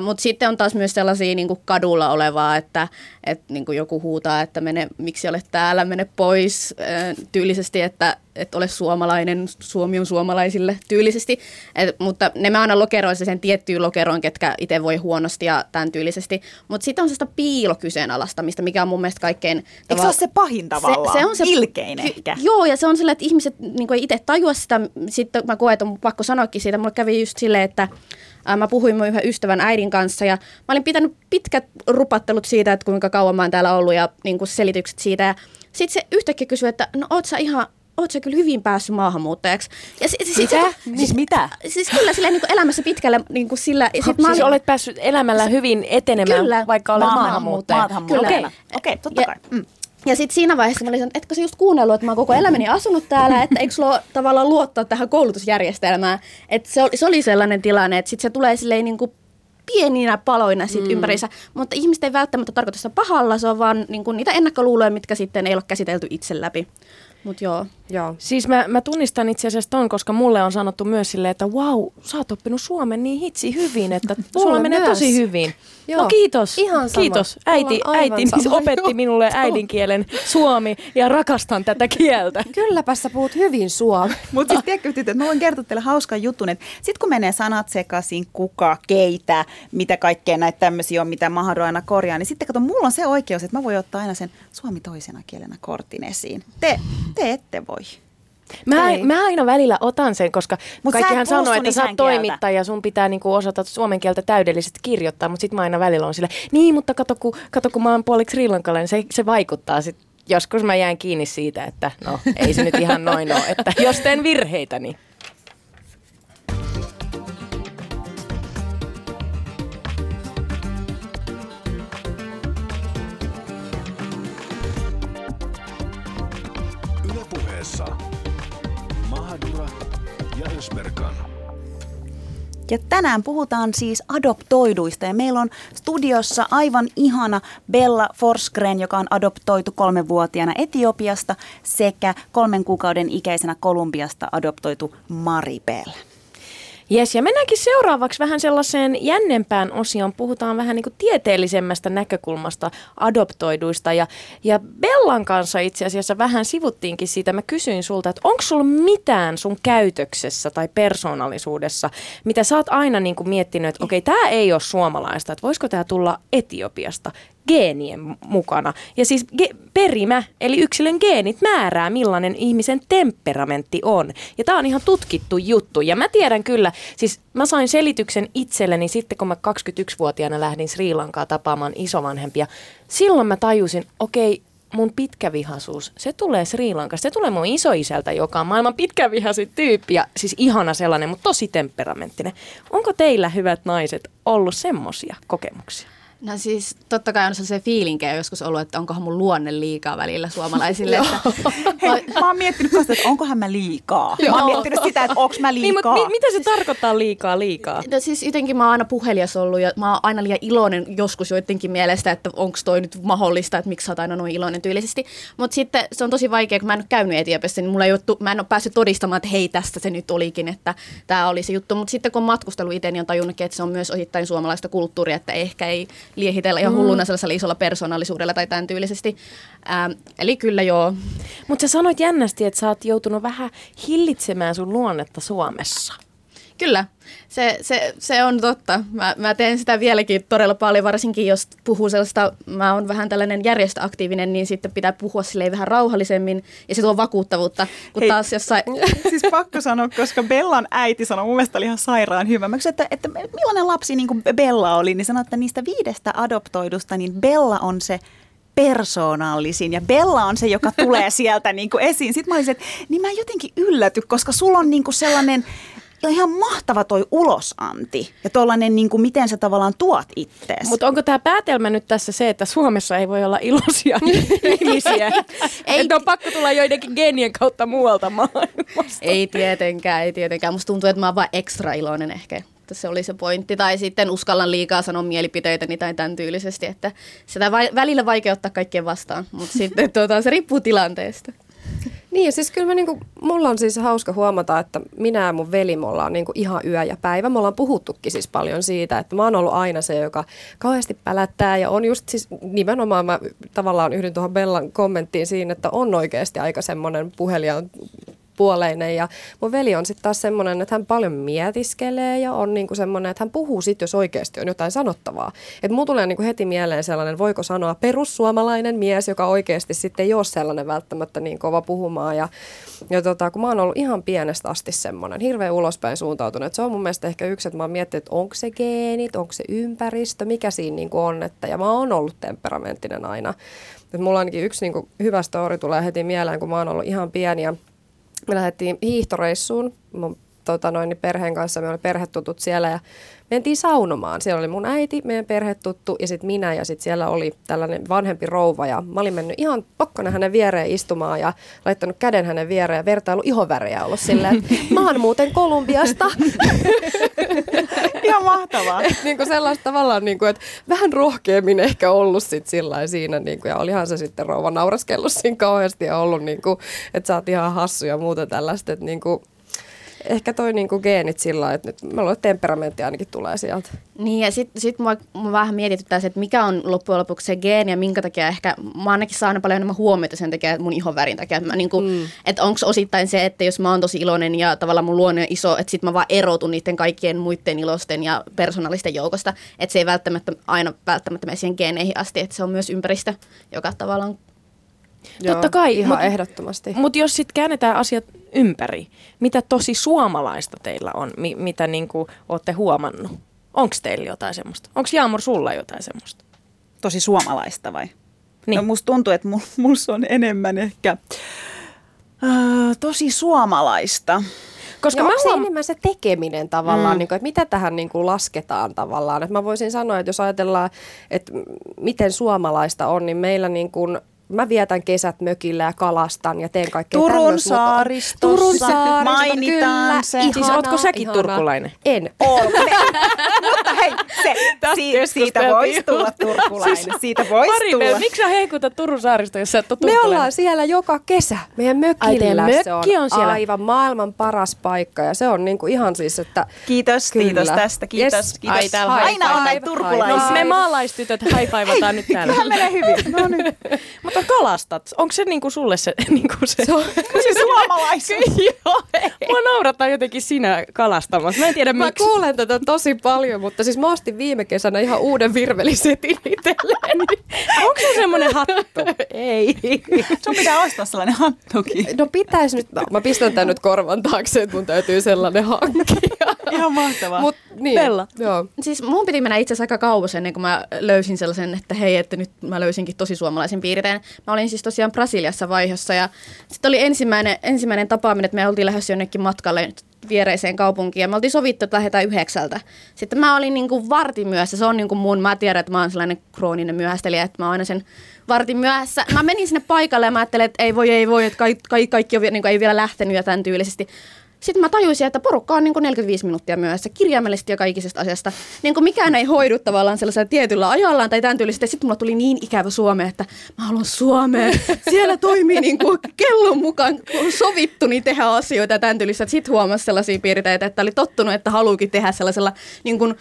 Mutta sitten on taas myös sellaisia niin kuin kadulla olevaa, että et, niin kuin joku huutaa, että mene, miksi olet täällä, mene pois ää, tyylisesti, että et ole suomalainen, Suomi on suomalaisille tyylisesti. Et, mutta ne mä aina lokeroissa sen tiettyyn lokeroon, ketkä itse voi huonosti ja tämän tyylisesti. Mutta sitten on sellaista piilokyseenalaistamista, mikä on mun mielestä kaikkein... Eikö se ole se pahin tavallaan? Se, on se, Ilkein ky- ehkä. Joo, ja se on sillä, että ihmiset niin ei itse tajua sitä. Sitten mä koen, että on pakko sanoakin siitä. Mulle kävi just silleen, että ää, mä puhuin mun yhden ystävän äidin kanssa ja mä olin pitänyt pitkät rupattelut siitä, että kuinka kauan mä oon täällä ollut ja niin kuin selitykset siitä. Ja sitten se yhtäkkiä kysyi, että no oot sä ihan oot sä kyllä hyvin päässyt maahanmuuttajaksi. Ja si- si- Mitä? sit- Siis mitä? Siis kyllä silleen niin elämässä pitkällä niin kuin sillä. ja Sit mä Siis olin- olet päässyt elämällä hyvin etenemään, Kyllä. vaikka olet Maahanmuut- maahanmuuttaja. maahanmuuttajana. Okei. Okei, okay, totta Ja- kai. Mm. Ja sitten siinä vaiheessa mä olin sanonut, että etkö sä just kuunnellut, että mä oon koko elämäni asunut täällä, että eikö sulla tavallaan luottaa tähän koulutusjärjestelmään. Että se oli, se oli sellainen tilanne, että sitten se tulee silleen niin kuin pieninä paloina sit mm. ympärissä, mutta ihmiset ei välttämättä tarkoita sitä pahalla, se on vaan niin kuin niitä ennakkoluuloja, mitkä sitten ei ole käsitelty itse läpi. Mutta joo. Joo. Siis mä, mä tunnistan itse asiassa ton, koska mulle on sanottu myös silleen, että wow, sä oot oppinut suomen niin hitsi hyvin, että [LAUGHS] sulla menee myös. tosi hyvin. Joo. No kiitos. Ihan sama. Kiitos. Äiti, äiti sama. opetti [LAUGHS] Joo. minulle äidinkielen suomi ja rakastan tätä kieltä. [LAUGHS] Kylläpä sä puhut hyvin suomea. Mutta siis tiedätkö, tytöt, mä voin kertoa teille hauskan jutun, että sit kun menee sanat sekaisin, kuka, keitä, mitä kaikkea näitä tämmöisiä on, mitä Mahado aina korjaa, niin sitten kato, mulla on se oikeus, että mä voin ottaa aina sen suomi toisena kielenä kortin esiin. Te, te ette voi. Mä, Ei. mä aina välillä otan sen, koska Mut kaikkihan sanoo, että sä oot toimittaja, sun pitää niinku osata suomen kieltä täydellisesti kirjoittaa, mutta sitten mä aina välillä on sillä, niin, mutta kato kun, kato, kun mä oon puoliksi srilankalainen, se, se vaikuttaa sit. Joskus mä jään kiinni siitä, että no ei se nyt ihan noin ole, että jos teen virheitä, niin Persberkan. Ja tänään puhutaan siis adoptoiduista ja meillä on studiossa aivan ihana Bella Forsgren, joka on adoptoitu kolmenvuotiaana Etiopiasta sekä kolmen kuukauden ikäisenä Kolumbiasta adoptoitu Maribel. Jes, ja mennäänkin seuraavaksi vähän sellaiseen jännempään osioon. Puhutaan vähän niin kuin tieteellisemmästä näkökulmasta adoptoiduista. Ja, ja Bellan kanssa itse asiassa vähän sivuttiinkin siitä. Mä kysyin sulta, että onko sulla mitään sun käytöksessä tai persoonallisuudessa, mitä sä oot aina niin kuin miettinyt, että okei, tämä ei ole suomalaista, että voisiko tämä tulla Etiopiasta geenien mukana. Ja siis ge- perimä, eli yksilön geenit määrää, millainen ihmisen temperamentti on. Ja tämä on ihan tutkittu juttu. Ja mä tiedän kyllä, siis mä sain selityksen itselleni sitten, kun mä 21-vuotiaana lähdin Sri Lankaa tapaamaan isovanhempia. Silloin mä tajusin, okei, mun pitkävihaisuus, se tulee Sri Lankasta. Se tulee mun isoisältä, joka on maailman pitkävihaisin tyyppi. Ja siis ihana sellainen, mutta tosi temperamenttinen. Onko teillä, hyvät naiset, ollut semmosia kokemuksia? No siis totta kai on se fiilinkejä joskus ollut, että onkohan mun luonne liikaa välillä suomalaisille. että, [LAUGHS] Hei, mä oon miettinyt vasta, että onkohan mä liikaa. Mä oon miettinyt sitä, että onko mä Niin, liikaa. mutta mi- mitä se tarkoittaa liikaa liikaa? No siis jotenkin mä oon aina puhelias ollut ja mä oon aina liian iloinen joskus joidenkin mielestä, että onko toi nyt mahdollista, että miksi sä oot aina noin iloinen tyylisesti. Mutta sitten se on tosi vaikea, kun mä en ole käynyt Etiopiassa, niin mulla ei ole, mä en ole päässyt todistamaan, että hei tästä se nyt olikin, että tämä oli se juttu. Mutta sitten kun on matkustellut itse, niin on tajunnut, että se on myös osittain suomalaista kulttuuria, että ehkä ei liehitellä ihan hulluna sellaisella isolla persoonallisuudella tai tämän tyylisesti. Ähm, eli kyllä joo. Mutta sä sanoit jännästi, että sä oot joutunut vähän hillitsemään sun luonnetta Suomessa. Kyllä, se, se, se on totta. Mä, mä teen sitä vieläkin todella paljon, varsinkin jos puhuu sellaista, mä oon vähän tällainen järjestöaktiivinen, niin sitten pitää puhua silleen vähän rauhallisemmin ja se tuo vakuuttavuutta, kun Hei. taas jossain... Siis pakko sanoa, koska Bellan äiti sanoi, mun mielestä oli ihan sairaan hyvä. Mä kysyin, että, että millainen lapsi niin kuin Bella oli, niin sanoi, että niistä viidestä adoptoidusta, niin Bella on se persoonallisin ja Bella on se, joka tulee [LAUGHS] sieltä niin kuin esiin. Sitten mä olisin, että niin mä jotenkin ylläty, koska sulla on niin kuin sellainen ja ihan mahtava toi ulosanti ja tollainen, niin kuin, miten sä tavallaan tuot ittees. Mutta onko tämä päätelmä nyt tässä se, että Suomessa ei voi olla iloisia [LAUGHS] ihmisiä? ei. Että on pakko tulla joidenkin geenien kautta muualta maailmasta. ei tietenkään, ei tietenkään. Musta tuntuu, että mä oon vaan ekstra iloinen ehkä. Että se oli se pointti. Tai sitten uskallan liikaa sanoa mielipiteitäni tai tämän tyylisesti, että sitä vai- välillä vaikea ottaa kaikkien vastaan. Mutta sitten tuota, se riippuu tilanteesta. Niin siis kyllä mä niinku, mulla on siis hauska huomata, että minä ja mun veli me ollaan niinku ihan yö ja päivä. Me ollaan puhuttukin siis paljon siitä, että mä oon ollut aina se, joka kauheasti pälättää ja on just siis nimenomaan mä tavallaan yhdyn tuohon Bellan kommenttiin siinä, että on oikeasti aika semmoinen puhelijan puoleinen ja mun veli on sitten taas semmoinen, että hän paljon mietiskelee ja on niinku semmoinen, että hän puhuu sitten, jos oikeasti on jotain sanottavaa. Että mulla tulee niinku heti mieleen sellainen, voiko sanoa perussuomalainen mies, joka oikeasti sitten ei ole sellainen välttämättä niin kova puhumaan ja, ja tota, kun mä oon ollut ihan pienestä asti semmoinen, hirveän ulospäin suuntautunut, että se on mun mielestä ehkä yksi, että mä oon miettinyt, että onko se geenit, onko se ympäristö, mikä siinä niinku on, että ja mä oon ollut temperamenttinen aina. Et mulla ainakin yksi niinku hyvä story tulee heti mieleen, kun mä oon ollut ihan pieni ja me lähdettiin hiihtoreissuun mun tota noin, niin perheen kanssa, me oli perhetutut siellä ja mentiin saunomaan. Siellä oli mun äiti, meidän perhetuttu ja sitten minä ja sitten siellä oli tällainen vanhempi rouva ja mä olin mennyt ihan pokkana hänen viereen istumaan ja laittanut käden hänen viereen ja vertailu ihonvärejä ollut silleen, että [LAUGHS] mä oon muuten Kolumbiasta. [LAUGHS] ihan mahtavaa. niin kuin sellaista tavallaan, niin kuin, että vähän rohkeammin ehkä ollut sit sillä siinä. Niin kuin, ja olihan se sitten rouva nauraskellut siinä kauheasti ja ollut, niin kuin, että sä oot ihan hassu ja muuta tällaista. Että niin kuin, ehkä toi niin kuin geenit sillä lailla, että nyt mä luulen, että temperamentti ainakin tulee sieltä. Niin ja sitten sit mua, mua vähän mietityttää se, että mikä on loppujen lopuksi se geeni ja minkä takia ehkä, mä ainakin saan paljon enemmän huomiota sen takia, että mun ihonvärin takia. Että, mä niinku, mm. että onko osittain se, että jos mä oon tosi iloinen ja tavallaan mun luonne on iso, että sit mä vaan erotun niiden kaikkien muiden ilosten ja persoonallisten joukosta. Että se ei välttämättä aina välttämättä mene siihen geeneihin asti, että se on myös ympäristö, joka tavallaan Totta kai, Ihan mut- ehdottomasti. Mutta jos sitten käännetään asiat ympäri, mitä tosi suomalaista teillä on, mi- mitä niinku olette huomannut? Onko teillä jotain semmoista? Onko Jaamur sulla jotain semmoista? Tosi suomalaista vai? Niin. No musta tuntuu, että [LAUGHS] mul- musta on enemmän ehkä äh, tosi suomalaista. Koska ja mä onko se huom- enemmän se tekeminen tavallaan, Mm. niin kuin, että mitä tähän niin kuin lasketaan tavallaan. Että mä voisin sanoa, että jos ajatellaan, että miten suomalaista on, niin meillä niin kuin mä vietän kesät mökillä ja kalastan ja teen kaikkea Turun tämmöistä, saaristossa Turun saaristo, mainitaan kyllä, se. Siis ihanaa, ootko säkin ihanaa. turkulainen? En. On. Mutta hei, se, si, siitä voisi tulla turkulainen. Siitä voisi tulla. miksi sä heikutat Turun saaristo, jos sä et ole Me turkulainen? ollaan siellä joka kesä. Meidän Ai, mökillä se on, mökki on siellä. aivan maailman paras paikka ja se on niinku ihan siis, että Kiitos, Kyllä. kiitos tästä. Kiitos, Yes. kiitos. Ai, täällä Aina on näitä turkulaisia. high No, me maalaistytöt haipaivataan nyt täällä. Tähän menee hyvin. [LAUGHS] No nyt. Mutta kalastat. Onko se niinku sulle se? [LAUGHS] Niinku se? se on, [LAUGHS] Se suomalaisuus. [LAUGHS] Joo. Mua naurattaa jotenkin sinä kalastamassa. Mä en tiedä Mä miksi. kuulen tätä tosi paljon, mutta siis mä ostin viime kesänä ihan uuden virvelisetin itselleen. Onko se semmoinen hattu? Ei. Sun pitää ostaa sellainen hattukin. No pitäis nyt, mä pistän tän nyt korvan taakse, että mun täytyy sellainen hankkia. Ihan mahtavaa. Mut, niin, Bella. Joo. Siis mun piti mennä itse asiassa aika kauas ennen kuin mä löysin sellaisen, että hei, että nyt mä löysinkin tosi suomalaisen piirteen. Mä olin siis tosiaan Brasiliassa vaihossa ja sitten oli ensimmäinen, ensimmäinen tapaaminen, että me oltiin lähdössä jonnekin matkalle viereiseen kaupunkiin ja me oltiin sovittu, että lähdetään yhdeksältä. Sitten mä olin niin vartin myöhässä, se on niin kuin mun, mä tiedän, että mä oon sellainen krooninen myöhästelijä, että mä oon aina sen vartin myöhässä. Mä menin sinne paikalle ja mä ajattelin, että ei voi, ei voi, että kaikki, kaikki, on, niin kuin, ei vielä lähtenyt ja tämän tyylisesti. Sitten mä tajusin, että porukka on niin kuin 45 minuuttia myöhässä kirjaimellisesti ja kaikisesta asiasta. Niin kuin mikään ei hoidu tavallaan sellaisella tietyllä ajallaan tai tämän tyylisesti. Sitten mulla tuli niin ikävä Suomeen, että mä haluan Suomeen. Siellä toimii niin kuin kellon mukaan kun on sovittu niin tehdä asioita ja tämän tyylistä. Sitten huomasi sellaisia piirteitä, että oli tottunut, että haluukin tehdä sellaisella niin kuin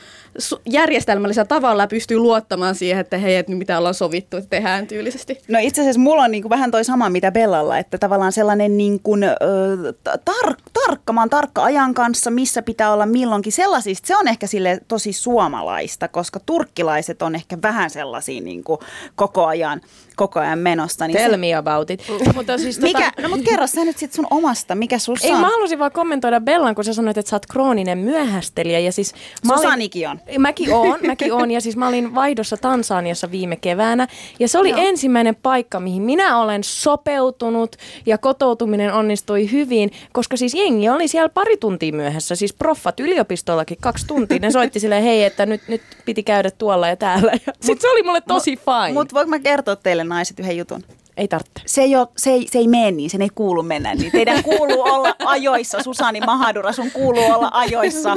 järjestelmällisellä tavalla pystyy luottamaan siihen, että hei, että mitä ollaan sovittu, että tehdään tyylisesti. No itse asiassa mulla on niinku vähän toi sama mitä Bellalla, että tavallaan sellainen niinku, ö, tar- tarkka, mä oon tarkka ajan kanssa, missä pitää olla milloinkin. Sellaisista se on ehkä sille tosi suomalaista, koska turkkilaiset on ehkä vähän sellaisia niinku koko ajan, koko ajan menossa. Niin Tell se, me about it. Mutta siis tota, mikä, no mut kerro sä nyt sit sun omasta, mikä sussa Ei, on? mä halusin vaan kommentoida Bellan, kun sä sanoit, että sä oot krooninen myöhästelijä. Ja siis mä olin- Susanikin on. Mäkin oon, mäkin oon. Ja siis mä olin vaihdossa Tansaniassa viime keväänä. Ja se oli Joo. ensimmäinen paikka, mihin minä olen sopeutunut ja kotoutuminen onnistui hyvin. Koska siis jengi oli siellä pari tuntia myöhässä. Siis proffat yliopistollakin kaksi tuntia. Ne soitti silleen, hei, että nyt, nyt piti käydä tuolla ja täällä. Ja sit se oli mulle tosi fine. Mutta voinko mä kertoa teille naiset yhden jutun? Ei tarvitse. se ei, ole, se, ei, se ei mene niin, sen ei kuulu mennä niin. Teidän kuuluu olla ajoissa, Susani Mahadura, sun kuuluu olla ajoissa.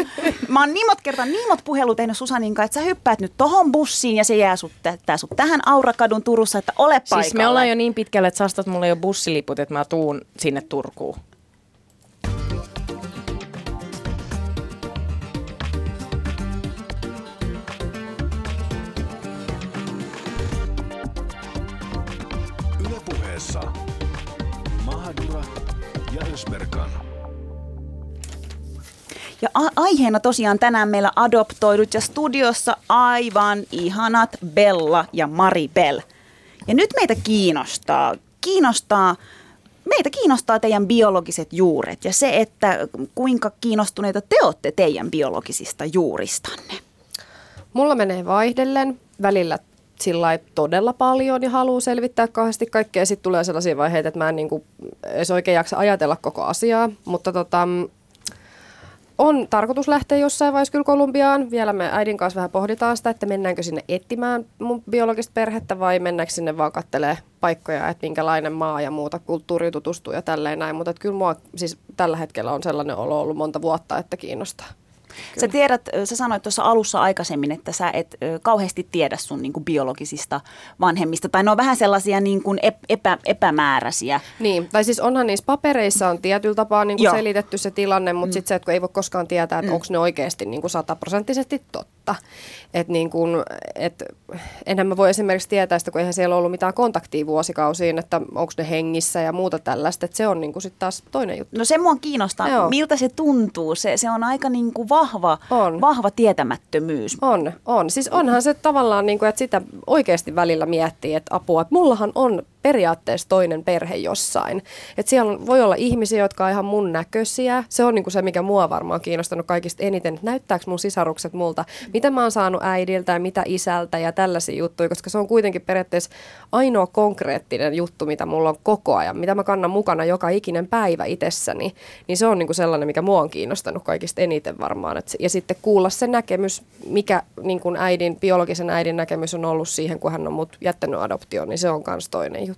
Mä oon niin monta kertaa niin monta puhelua tehnyt Susanin kanssa, että sä hyppäät nyt tohon bussiin ja se jää sut, tää sut tähän Aurakadun Turussa, että ole paikalla. Siis me ollaan jo niin pitkällä, että sä mulle jo bussiliput, että mä tuun sinne Turkuun. Ja Ösberkan. Ja a- aiheena tosiaan tänään meillä adoptoidut ja studiossa aivan ihanat Bella ja Maribel. Ja nyt meitä kiinnostaa, kiinnostaa, meitä kiinnostaa teidän biologiset juuret ja se, että kuinka kiinnostuneita te olette teidän biologisista juuristanne. Mulla menee vaihdellen välillä sillä todella paljon ja haluaa selvittää kauheasti kaikkea. Sitten tulee sellaisia vaiheita, että mä en niinku edes oikein jaksa ajatella koko asiaa. Mutta tota, on tarkoitus lähteä jossain vaiheessa kyllä Kolumbiaan. Vielä me äidin kanssa vähän pohditaan sitä, että mennäänkö sinne etsimään mun biologista perhettä vai mennäänkö sinne vaan kattelee paikkoja, että minkälainen maa ja muuta kulttuuri tutustuu ja tälleen näin. Mutta kyllä mua siis tällä hetkellä on sellainen olo ollut monta vuotta, että kiinnostaa. Sä tiedät, sä sanoit tuossa alussa aikaisemmin, että sä et ö, kauheasti tiedä sun niin kuin biologisista vanhemmista, tai ne on vähän sellaisia niin kuin ep- epä, epämääräisiä. Niin, tai siis onhan niissä papereissa on tietyllä tapaa niin kuin Joo. selitetty se tilanne, mutta mm. sitten se, että kun ei voi koskaan tietää, että mm. onko ne oikeasti niin kuin sataprosenttisesti totta. Että niin kuin, et, enhän mä voi esimerkiksi tietää sitä, kun eihän siellä ollut mitään kontaktia vuosikausiin, että onko ne hengissä ja muuta tällaista. Että se on niin kuin sitten taas toinen juttu. No se mua kiinnostaa, Joo. miltä se tuntuu. Se, se on aika niin kuin vahva, On. vahva tietämättömyys. On, on. Siis onhan se tavallaan, niin kuin, että sitä oikeasti välillä miettii, että apua, että mullahan on periaatteessa toinen perhe jossain. Että siellä voi olla ihmisiä, jotka on ihan mun näköisiä. Se on niin kuin se, mikä mua varmaan on kiinnostanut kaikista eniten, että näyttääkö mun sisarukset multa, mitä mä oon saanut äidiltä ja mitä isältä ja tällaisia juttuja, koska se on kuitenkin periaatteessa ainoa konkreettinen juttu, mitä mulla on koko ajan, mitä mä kannan mukana joka ikinen päivä itsessäni, niin se on niin kuin sellainen, mikä mua on kiinnostanut kaikista eniten varmaan. Et, ja sitten kuulla se näkemys, mikä niin kuin äidin, biologisen äidin näkemys on ollut siihen, kun hän on mut jättänyt adoptioon, niin se on myös toinen juttu.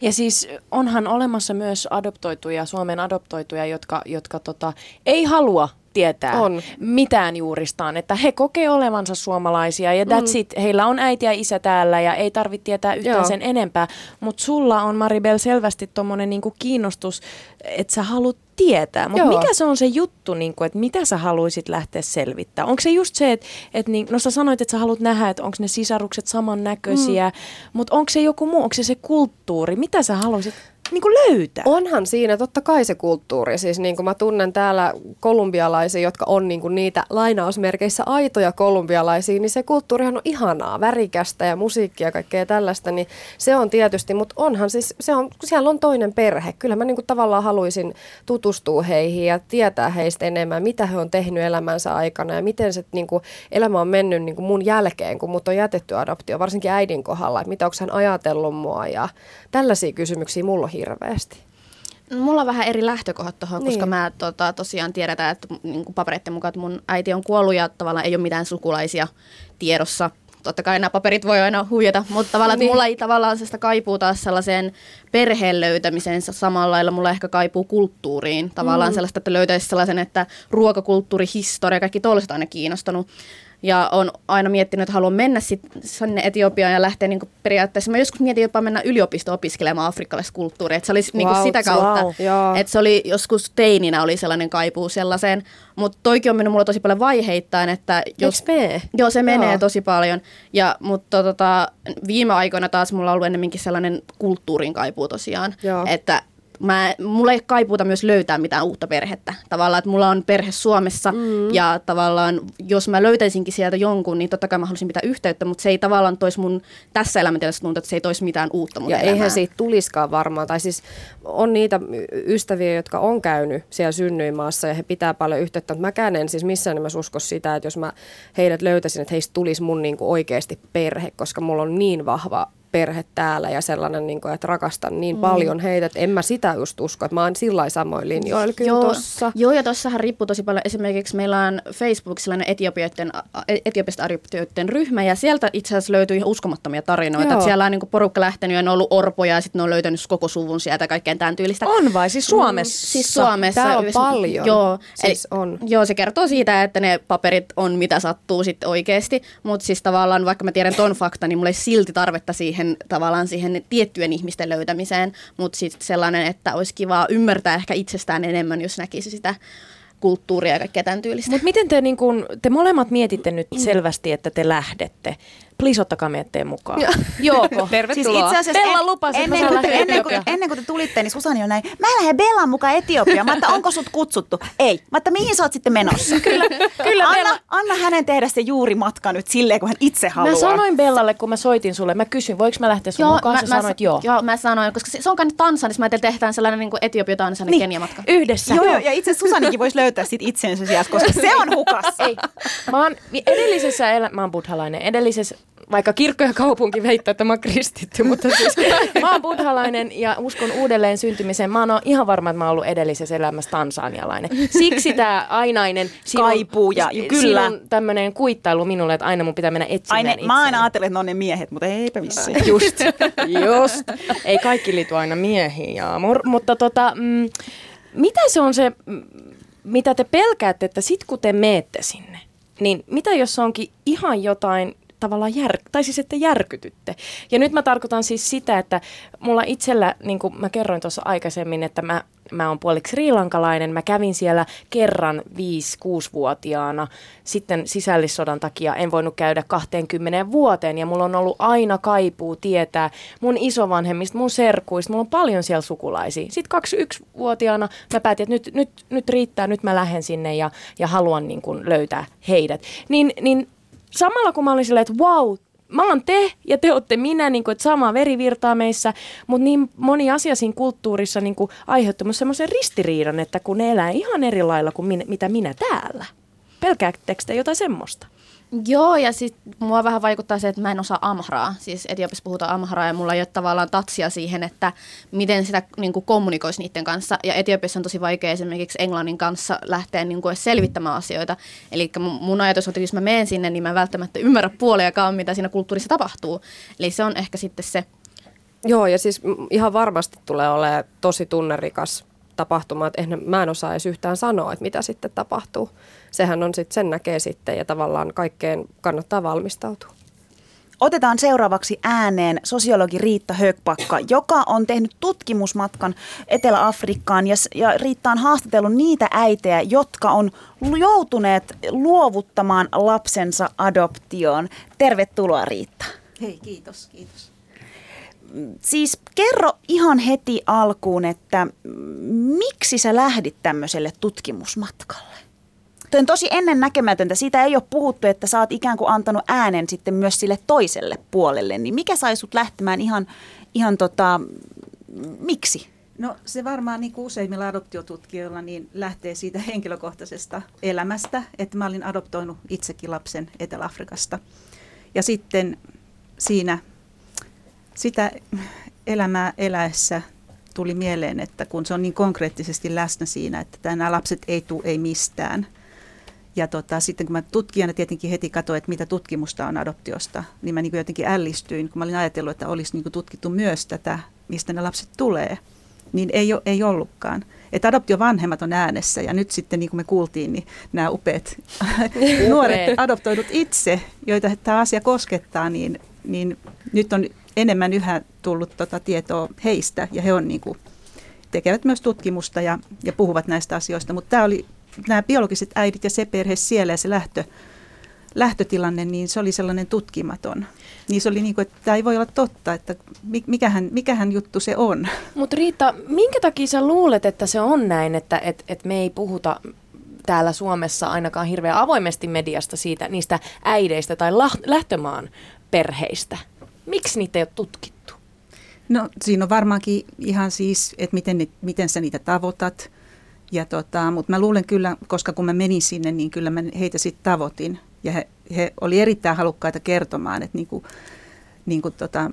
Ja siis onhan olemassa myös adoptoituja, Suomen adoptoituja, jotka, jotka tota, ei halua tietää On. mitään juuristaan, että he kokee olevansa suomalaisia ja that's mm. it. Heillä on äiti ja isä täällä ja ei tarvitse tietää yhtään Joo. sen enempää, mutta sulla on Maribel selvästi tuommoinen niinku kiinnostus, että sä haluat tietää, mutta Joo. mikä se on se juttu, niinku, että mitä sä haluaisit lähteä selvittämään? Onko se just se, että et, niin, no sä sanoit, että sä haluat nähdä, että onko ne sisarukset samannäköisiä, mm. mutta onko se joku muu, onko se se kulttuuri, mitä sä haluaisit niinku löytää? Onhan siinä totta kai se kulttuuri. Siis niin kuin mä tunnen täällä kolumbialaisia, jotka on niin kuin niitä lainausmerkeissä aitoja kolumbialaisia, niin se kulttuurihan on ihanaa, värikästä ja musiikkia ja kaikkea tällaista, niin se on tietysti, mutta onhan siis, se on, siellä on toinen perhe. Kyllä mä niin kuin tavallaan haluaisin tutustua heihin ja tietää heistä enemmän, mitä he on tehnyt elämänsä aikana ja miten se niin kuin, elämä on mennyt niin kuin mun jälkeen, kun mut on jätetty adoptio, varsinkin äidin kohdalla, että mitä onko hän ajatellut mua ja tällaisia kysymyksiä mulla on hirveästi. Mulla on vähän eri lähtökohdat tuohon, Niin. koska mä tota, tosiaan tiedetään, että niin papereiden mukaan, että mun äiti on kuollut ja tavallaan ei ole mitään sukulaisia tiedossa. Totta kai nämä paperit voi aina huijata, mutta tavallaan Niin. mulla ei tavallaan sitä kaipuu taas sellaiseen perheen löytämiseen samalla lailla. Mulla ehkä kaipuu kulttuuriin. Tavallaan mm. sellaista, että löytäisi sellaisen, että ruokakulttuuri, historia, kaikki tollaset on aina kiinnostanut. Ja on aina miettinyt, että haluan mennä sit sinne Etiopiaan ja lähteä niin periaatteessa. Mä joskus mietin jopa mennä yliopisto opiskelemaan afrikkalaista kulttuuria. Että se olisi niin Wow, sitä kautta. wow. Joo. Et se oli joskus teininä oli sellainen kaipuu sellaiseen, mutta toikin on mennyt mulla tosi paljon vaiheittain, että jos... Joo, se menee Joo. tosi paljon. Ja, mutta tota, viime aikoina taas mulla on ollut ennemminkin sellainen kulttuurin kaipuu tosiaan, Joo. että Mä, mulla ei kaipuuta myös löytää mitään uutta perhettä. Tavallaan, että mulla on perhe Suomessa mm. ja tavallaan, jos mä löytäisinkin sieltä jonkun, niin totta kai mä haluaisin pitää yhteyttä, mutta se ei tavallaan toisi mun tässä elämäntilanteessa tuntuu, että se ei toisi mitään uutta mun Ja elämään. eihän siitä tuliskaan varmaan. Tai siis on niitä ystäviä, jotka on käynyt siellä synnyinmaassa ja he pitää paljon yhteyttä. Mutta mäkään en siis missään nimessä usko sitä, että jos mä heidät löytäisin, että heistä tulisi mun niinku oikeasti perhe, koska mulla on niin vahva perhe täällä ja sellainen, niin kuin, että rakastan niin mm. paljon heitä, että en mä sitä just usko, että mä oon sillä lailla samoin linjoilla kyllä joo, tossa. Joo, ja tossahan riippuu tosi paljon. Esimerkiksi meillä on Facebookissa sellainen Etiopioiden, Etiopista adoptioiden ryhmä, ja sieltä itse asiassa löytyy ihan uskomattomia tarinoita. Joo. Että siellä on niin porukka lähtenyt ja ne on ollut orpoja, ja sitten ne on löytänyt koko suvun sieltä kaikkeen tämän tyylistä. On vai? Siis Suomessa? Siis Suomessa. Täällä on Yhdessä- paljon. Joo, Siis eli- on. Joo, se kertoo siitä, että ne paperit on mitä sattuu sitten oikeasti. Mutta siis tavallaan, vaikka mä tiedän ton fakta, niin mulla ei silti tarvetta siihen tavallaan siihen tiettyjen ihmisten löytämiseen. Mutta sitten sellainen, että olisi kiva ymmärtää ehkä itsestään enemmän, jos näkisi sitä kulttuuria ja kaikkea tämän tyylistä. Mutta miten te, niin kun, te molemmat mietitte nyt selvästi, että te lähdette? Please ottakaa meidät teidän mukaan. Jooko? [LAUGHS] Siis itse asiassa Bella en- lupasi, mä ennen, saan kuin, ennen, kuin, ennen kuin te tulitte, niin Susani on näin, mä lähden Bellan mukaan Etiopiaan. Mä että onko sut kutsuttu? Ei. Mä että mihin sä oot sitten menossa? [LAUGHS] Kyllä, kyllä anna, Bella- anna hänen tehdä se juuri matka nyt silleen, kun hän itse haluaa. Mä sanoin Bellalle, kun mä soitin sulle, mä kysyin, voiko mä lähteä sun mukaan? Sä sanoit joo. Joo, mä sanoin, koska se, se on kai nyt Tansanissa, mä ajattelin, että tehdään sellainen niin Etiopia, Tansania, niin. Kenia-matka. Yhdessä. Joo, joo, ja itse Susanikin voisi löytää sit itsensä sieltä, koska se on hukassa. [LAUGHS] Ei. Mä oon edellisessä elä... Mä oon buddhalainen. Edellisessä, vaikka kirkko ja kaupunki väittää, että mä oon kristitty, mutta siis [LAUGHS] mä oon buddhalainen ja uskon uudelleen syntymiseen. Mä oon ihan varma, että mä oon ollut edellisessä elämässä tansanialainen. Siksi tää ainainen sinun, Kaipuu ja- kyllä. sinun tämmönen kuittailu minulle, että aina mun pitää mennä etsimään Aine, mä aina ajattelen, että ne on ne miehet, mutta eipä vissiin. [LAUGHS] Just, just. Ei kaikki liity aina miehiin, Jaamur. Mutta tota, mm, mitä se on se, mm, mitä te pelkäätte, että sit kun te meette sinne, niin mitä jos se onkin ihan jotain tavallaan jär, tai siis että järkytytte. Ja nyt mä tarkoitan siis sitä, että mulla itsellä, niin kuin mä kerroin tuossa aikaisemmin, että mä, mä oon puoliksi sriilankalainen, mä kävin siellä kerran 5-6-vuotiaana, sitten sisällissodan takia en voinut käydä 20 vuoteen, ja mulla on ollut aina kaipuu tietää mun isovanhemmista, mun serkuista, mulla on paljon siellä sukulaisia. Sitten 21-vuotiaana mä päätin, että nyt, nyt, nyt riittää, nyt mä lähden sinne ja, ja haluan niin kuin löytää heidät. Niin, niin samalla kun mä olin silleen, että wow, mä oon te ja te olette minä, niin kuin, että sama veri virtaa meissä, mutta niin moni asia siinä kulttuurissa niin kuin, aiheutti myös semmoisen ristiriidan, että kun ne elää ihan eri lailla kuin minä, mitä minä täällä. Pelkäättekö te jotain semmoista? Joo, ja sitten mua vähän vaikuttaa se, että mä en osaa amhraa. Siis Etiopiassa puhutaan amhraa ja mulla ei ole tavallaan tatsia siihen, että miten sitä niin kuin kommunikoisi niiden kanssa. Ja Etiopiassa on tosi vaikea esimerkiksi englannin kanssa lähteä niin kuin selvittämään asioita. Eli mun, ajatus on, että jos mä menen sinne, niin mä en välttämättä ymmärrä puoliakaan, mitä siinä kulttuurissa tapahtuu. Eli se on ehkä sitten se, Joo, ja siis ihan varmasti tulee olemaan tosi tunnerikas tapahtuma, että eihän, mä en osaa edes yhtään sanoa, että mitä sitten tapahtuu. Sehän on sitten, sen näkee sitten ja tavallaan kaikkeen kannattaa valmistautua. Otetaan seuraavaksi ääneen sosiologi Riitta Högpakka, joka on tehnyt tutkimusmatkan Etelä-Afrikkaan ja, ja Riitta on haastatellut niitä äitejä, jotka on joutuneet luovuttamaan lapsensa adoptioon. Tervetuloa Riitta. Hei, kiitos, kiitos. Siis kerro ihan heti alkuun, että miksi sä lähdit tämmöiselle tutkimusmatkalle? Tuo on tosi ennen näkemätöntä. Siitä ei ole puhuttu, että sä oot ikään kuin antanut äänen sitten myös sille toiselle puolelle. Niin mikä sai sut lähtemään ihan, ihan tota, miksi? No se varmaan niin kuin useimmilla adoptiotutkijoilla niin lähtee siitä henkilökohtaisesta elämästä, että mä olin adoptoinut itsekin lapsen Etelä-Afrikasta. Ja sitten siinä sitä elämää eläessä tuli mieleen, että kun se on niin konkreettisesti läsnä siinä, että nämä lapset ei tule ei mistään. Ja tota, sitten kun mä tutkijana tietenkin heti katsoin, että mitä tutkimusta on adoptiosta, niin mä niin jotenkin ällistyin, kun mä olin ajatellut, että olisi niin tutkittu myös tätä, mistä ne lapset tulee. Niin ei, ei ollutkaan. Että adoptiovanhemmat on äänessä ja nyt sitten niin kuin me kuultiin, niin nämä upeat [LAUGHS] nuoret adoptoidut itse, joita tämä asia koskettaa, niin, niin nyt on enemmän yhä tullut tota tietoa heistä ja he on niin kuin, tekevät myös tutkimusta ja, ja puhuvat näistä asioista. Mutta tämä oli nämä biologiset äidit ja se perhe siellä ja se lähtö, lähtötilanne, niin se oli sellainen tutkimaton. Niin se oli niin kuin, että tämä ei voi olla totta, että mi- mikähän, mikähän juttu se on. Mutta Riitta, minkä takia sä luulet, että se on näin, että et, et me ei puhuta täällä Suomessa ainakaan hirveän avoimesti mediasta siitä, niistä äideistä tai lähtömaan perheistä? Miksi niitä ei ole tutkittu? No siinä on varmaankin ihan siis, että miten, ne, miten sä niitä tavoitat. Ja tota, mutta mä luulen kyllä, koska kun mä menin sinne, niin kyllä mä heitä sitten tavoitin. Ja he, he oli erittäin halukkaita kertomaan, että niin kuin, niin kuin tota,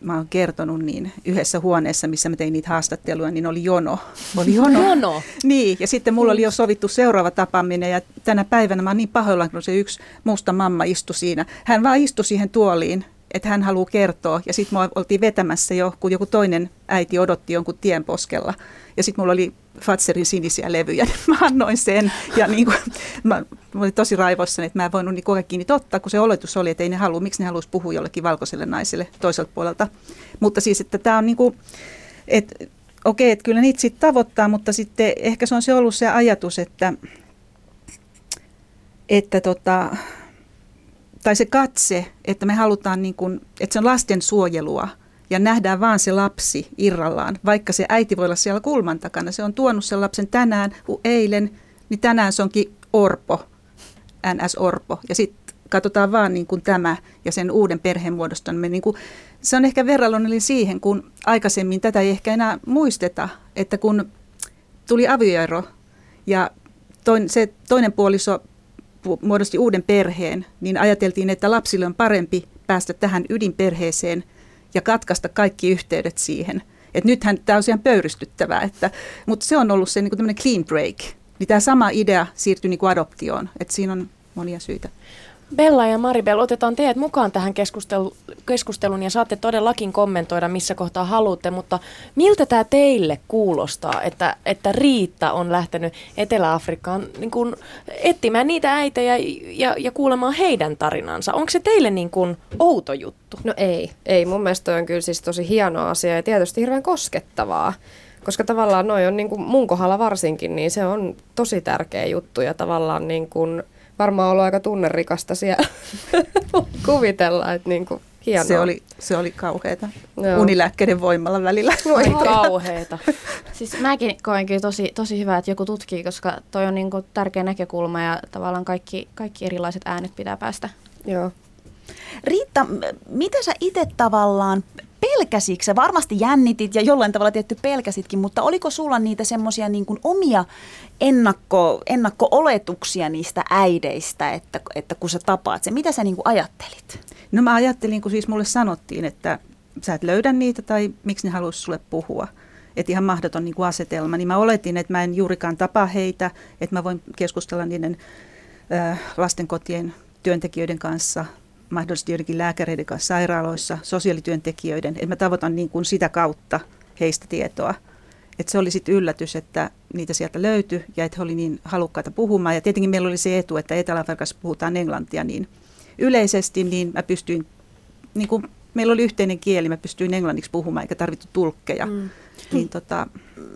mä oon kertonut, niin yhdessä huoneessa, missä mä tein niitä haastatteluja, niin oli jono. Oli jono. [LAUGHS] Jono? Niin, ja sitten mulla oli jo sovittu seuraava tapaaminen, ja tänä päivänä mä oon niin pahoillaan, kun se yksi musta mamma istui siinä. Hän vaan istui siihen tuoliin, että hän haluaa kertoa, ja sitten me oltiin vetämässä jo, kun joku toinen äiti odotti jonkun tien poskella. Ja sitten mulla oli Fatserin sinisiä levyjä, niin [LAUGHS] mä annoin sen, ja niin kuin, mä, mä olin tosi raivoissani, että mä en voinut niin kaikki niitä ottaa, kun se oletus oli, että ei ne halua, miksi ne haluaisi puhua jollekin valkoiselle naiselle toiselta puolelta. Mutta siis, että tämä on niin kuin, että okei, että kyllä niitä sitten tavoittaa, mutta sitten ehkä se on se ollut se ajatus, että, että tota, tai se katse, että me halutaan, niin kuin, että se on lastensuojelua ja nähdään vaan se lapsi irrallaan, vaikka se äiti voi olla siellä kulman takana. Se on tuonut sen lapsen tänään, eilen, niin tänään se onkin orpo, NS-orpo. Ja sitten katsotaan vaan niin kuin tämä ja sen uuden perheen muodostaminen. Niin kuin, se on ehkä verrallinen siihen, kun aikaisemmin tätä ei ehkä enää muisteta, että kun tuli avioero ja toin, se toinen puoliso pu- muodosti uuden perheen, niin ajateltiin, että lapsille on parempi päästä tähän ydinperheeseen ja katkaista kaikki yhteydet siihen. Et nythän tämä on ihan pöyristyttävää, että, mutta se on ollut se niin clean break. Niin tämä sama idea siirtyi niin adoptioon, että siinä on monia syitä. Bella ja Maribel, otetaan teidät mukaan tähän keskustelu, keskusteluun ja saatte todellakin kommentoida, missä kohtaa haluatte, mutta miltä tämä teille kuulostaa, että, että Riitta on lähtenyt Etelä-Afrikkaan niin kuin etsimään niitä äitejä ja, ja kuulemaan heidän tarinansa? Onko se teille niin kuin outo juttu? No ei, ei. Mun mielestä on kyllä siis tosi hieno asia ja tietysti hirveän koskettavaa. Koska tavallaan noi on niin kuin mun kohdalla varsinkin, niin se on tosi tärkeä juttu ja tavallaan niin kuin varmaan ollut aika tunnerikasta siellä [LAUGHS] kuvitella, että niin kuin hienoa. Se oli, se oli kauheata Joo. unilääkkeiden voimalla välillä. [LAUGHS] Ai kauheeta. Siis mäkin koen kyllä tosi, tosi hyvä, että joku tutkii, koska toi on niinku tärkeä näkökulma ja tavallaan kaikki, kaikki erilaiset äänet pitää päästä. Joo. Riitta, mitä sä itse tavallaan pelkäsitkö? Varmasti jännitit ja jollain tavalla tietty pelkäsitkin, mutta oliko sulla niitä semmoisia niin omia ennakko, ennakko-oletuksia niistä äideistä, että, että kun sä tapaat se, mitä sä niin kuin ajattelit? No mä ajattelin, kun siis mulle sanottiin, että sä et löydä niitä tai miksi ne haluaisi sulle puhua. Että ihan mahdoton niin kuin asetelma. Niin mä oletin, että mä en juurikaan tapa heitä, että mä voin keskustella niiden äh, lastenkotien työntekijöiden kanssa, mahdollisesti joidenkin lääkäreiden kanssa sairaaloissa, sosiaalityöntekijöiden, että mä tavoitan niin kuin sitä kautta heistä tietoa. Että se oli sitten yllätys, että niitä sieltä löytyi ja että he oli niin halukkaita puhumaan. Ja tietenkin meillä oli se etu, että Etelä-Afrikassa puhutaan englantia niin yleisesti, niin mä pystyin, niin kuin meillä oli yhteinen kieli, mä pystyin englanniksi puhumaan eikä tarvittu tulkkeja. Mm. Niin tota,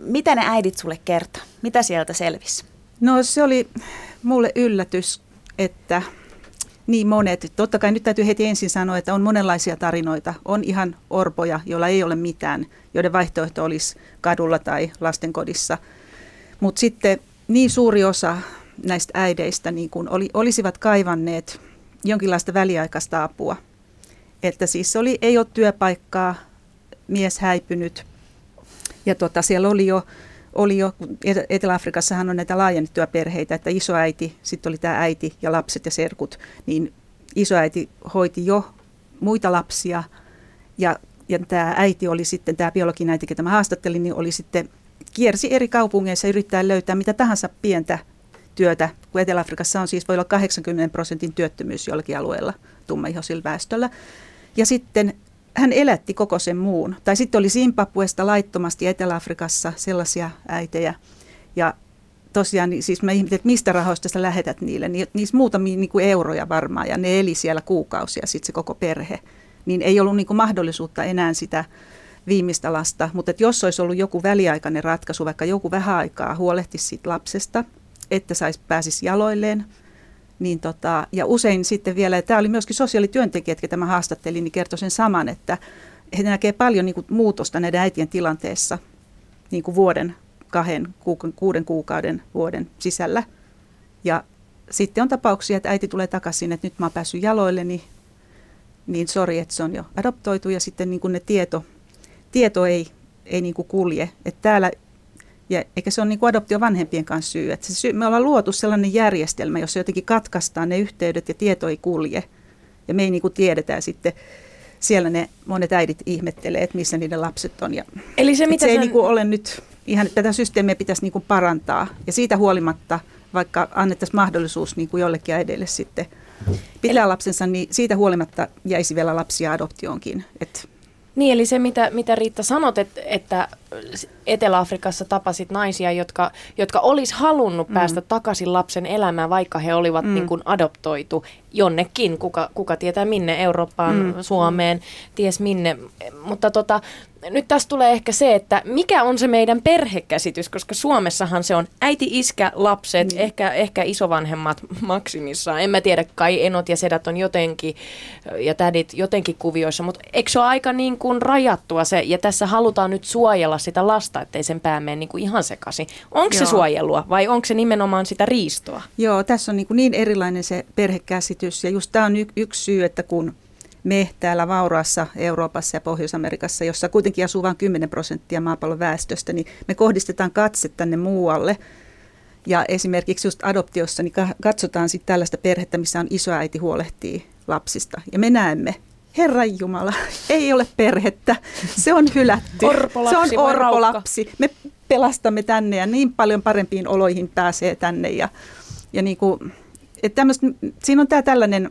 Mitä ne äidit sulle kertoi? Mitä sieltä selvisi? No se oli mulle yllätys, että niin monet. Totta kai nyt täytyy heti ensin sanoa, että on monenlaisia tarinoita. On ihan orpoja, joilla ei ole mitään, joiden vaihtoehto olisi kadulla tai lastenkodissa. Mutta sitten niin suuri osa näistä äideistä niin kun oli, olisivat kaivanneet jonkinlaista väliaikaista apua. Että siis oli, ei ole työpaikkaa, mies häipynyt ja tota, siellä oli jo oli jo, Etelä-Afrikassahan on näitä laajennettuja perheitä, että isoäiti, sitten oli tämä äiti ja lapset ja serkut, niin isoäiti hoiti jo muita lapsia ja, ja tämä äiti oli sitten, tämä biologinen äiti, ketä mä haastattelin, niin oli sitten, kiersi eri kaupungeissa yrittää löytää mitä tahansa pientä työtä, kun Etelä-Afrikassa on siis, voi olla 80 prosentin työttömyys jollakin alueella tummaihoisilla väestöllä. Ja sitten hän elätti koko sen muun. Tai sitten oli Zimbabwesta laittomasti Etelä-Afrikassa sellaisia äitejä. Ja tosiaan niin siis mä ihmetin, että mistä rahoista sä lähetät niille. Ni, niissä muutamia niin kuin euroja varmaan ja ne eli siellä kuukausia sitten se koko perhe. Niin ei ollut niin kuin mahdollisuutta enää sitä viimeistä lasta. Mutta jos olisi ollut joku väliaikainen ratkaisu, vaikka joku vähän aikaa huolehtisi siitä lapsesta, että sais, pääsisi jaloilleen – niin tota, ja usein sitten vielä, tämä oli myöskin sosiaalityöntekijät, jotka mä haastattelin, niin kertoi sen saman, että he näkee paljon niin kuin, muutosta näiden äitien tilanteessa niin kuin vuoden, kahden, kuuden kuukauden vuoden sisällä. Ja sitten on tapauksia, että äiti tulee takaisin, että nyt mä oon päässyt jaloille, niin, niin sori, että se on jo adoptoitu ja sitten niin kuin ne tieto, tieto ei, ei niin kuin kulje. Että täällä ja eikä se ole niin kuin adoptio vanhempien kanssa syy. Että se syy. Me ollaan luotu sellainen järjestelmä, jossa jotenkin katkaistaan ne yhteydet ja tieto ei kulje. Ja me ei niin kuin tiedetä sitten, siellä ne monet äidit ihmettelee, että missä niiden lapset on. Ja, Eli se, mitä se sen... ei niin kuin ole nyt, ihan tätä systeemiä pitäisi niin kuin parantaa. Ja siitä huolimatta, vaikka annettaisiin mahdollisuus niin kuin jollekin äidille sitten pitää Eli... lapsensa, niin siitä huolimatta jäisi vielä lapsia adoptioonkin. Että niin, eli se mitä, mitä Riitta sanot, että, että Etelä-Afrikassa tapasit naisia, jotka, jotka olisi halunnut mm. päästä takaisin lapsen elämään, vaikka he olivat mm. niin kuin adoptoitu jonnekin, kuka, kuka tietää minne, Eurooppaan, mm. Suomeen, ties minne. Mutta tota, nyt tässä tulee ehkä se, että mikä on se meidän perhekäsitys, koska Suomessahan se on äiti, iskä, lapset, mm. ehkä, ehkä isovanhemmat maksimissaan. En mä tiedä, kai enot ja sedät on jotenkin, ja tädit jotenkin kuvioissa, mutta eikö se ole aika niin kuin rajattua se, ja tässä halutaan nyt suojella sitä lasta, ettei sen pää mene niin kuin ihan sekaisin. Onko se suojelua vai onko se nimenomaan sitä riistoa? Joo, tässä on niin, kuin niin erilainen se perhekäsitys, ja just tämä on y- yksi syy, että kun me täällä vauraassa Euroopassa ja Pohjois-Amerikassa, jossa kuitenkin asuu vain 10 prosenttia maapallon väestöstä, niin me kohdistetaan katse tänne muualle. Ja esimerkiksi just adoptiossa niin katsotaan sitten tällaista perhettä, missä on isoäiti huolehtii lapsista. Ja me näemme, Herran Jumala, ei ole perhettä, se on hylätty, orpolapsi se on orpolapsi. Me pelastamme tänne ja niin paljon parempiin oloihin pääsee tänne. Ja, ja niin kuin, että siinä on tämä tällainen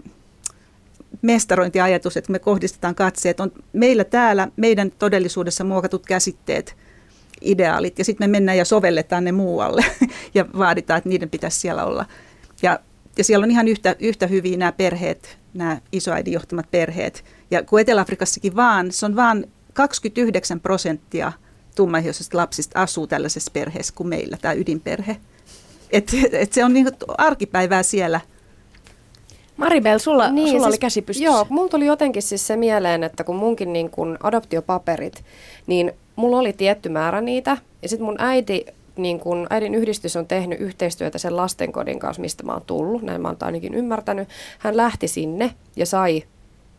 mestarointiajatus, että me kohdistetaan katseet, on meillä täällä meidän todellisuudessa muokatut käsitteet, ideaalit, ja sitten me mennään ja sovelletaan ne muualle [LAUGHS] ja vaaditaan, että niiden pitäisi siellä olla. Ja, ja siellä on ihan yhtä, yhtä hyviä nämä perheet, nämä isoäidin johtamat perheet. Ja kun Etelä-Afrikassakin vaan, se on vaan 29 prosenttia tummaihoisista lapsista asuu tällaisessa perheessä kuin meillä, tämä ydinperhe. Et, et se on niin arkipäivää siellä – Maribel, sulla, niin, sulla siis, oli käsi pystyssä. Joo, mulla tuli jotenkin siis se mieleen, että kun munkin niin kun adoptiopaperit, niin mulla oli tietty määrä niitä. Ja sitten mun äiti, niin kun äidin yhdistys on tehnyt yhteistyötä sen lastenkodin kanssa, mistä mä oon tullut, näin mä oon ainakin ymmärtänyt. Hän lähti sinne ja sai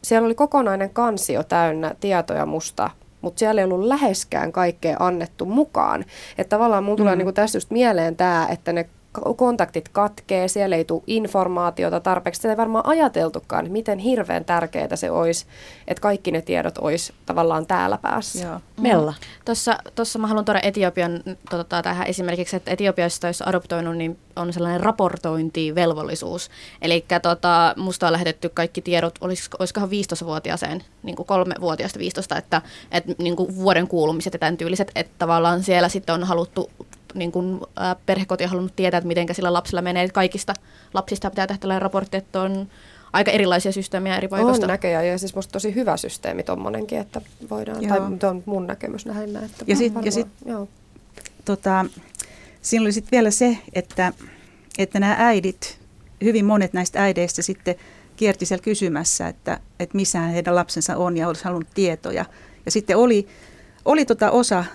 siellä oli kokonainen kansio täynnä tietoja musta, mutta siellä ei ollut läheskään kaikkea annettu mukaan. Että tavallaan mulla tulee mm. niinku tästä just mieleen tämä, että ne kontaktit katkee, siellä ei tule informaatiota tarpeeksi. Sitä ei varmaan ajateltukaan, että miten hirveän tärkeää se olisi, että kaikki ne tiedot olisi tavallaan täällä päässä. Joo. Mella. Tuossa, tuossa mä haluan tuoda Etiopian tota, tähän esimerkiksi, että Etiopiasta jos adoptoinut, niin on sellainen raportointivelvollisuus. Eli tota, musta on lähetetty kaikki tiedot, olisiko, olisikohan 15-vuotiaaseen, niin kuin kolme-vuotiaasta 15, että, että niin kuin vuoden kuulumiset ja tämän tyyliset, että tavallaan siellä sitten on haluttu niin kuin, ä, perhekoti on halunnut tietää, että miten sillä lapsella menee. Kaikista lapsista pitää tehdä tällainen raportti, että on aika erilaisia systeemejä eri paikoista. On näköjään ja siis musta tosi hyvä systeemi tommonenkin, että voidaan, joo. tai on mun näkemys näin. Että ja sitten ja sit, tota, siinä oli sitten vielä se, että, että nämä äidit, hyvin monet näistä äideistä sitten kierti siellä kysymässä, että, että missä heidän lapsensa on ja olisi halunnut tietoja. Ja sitten oli, oli tota osa,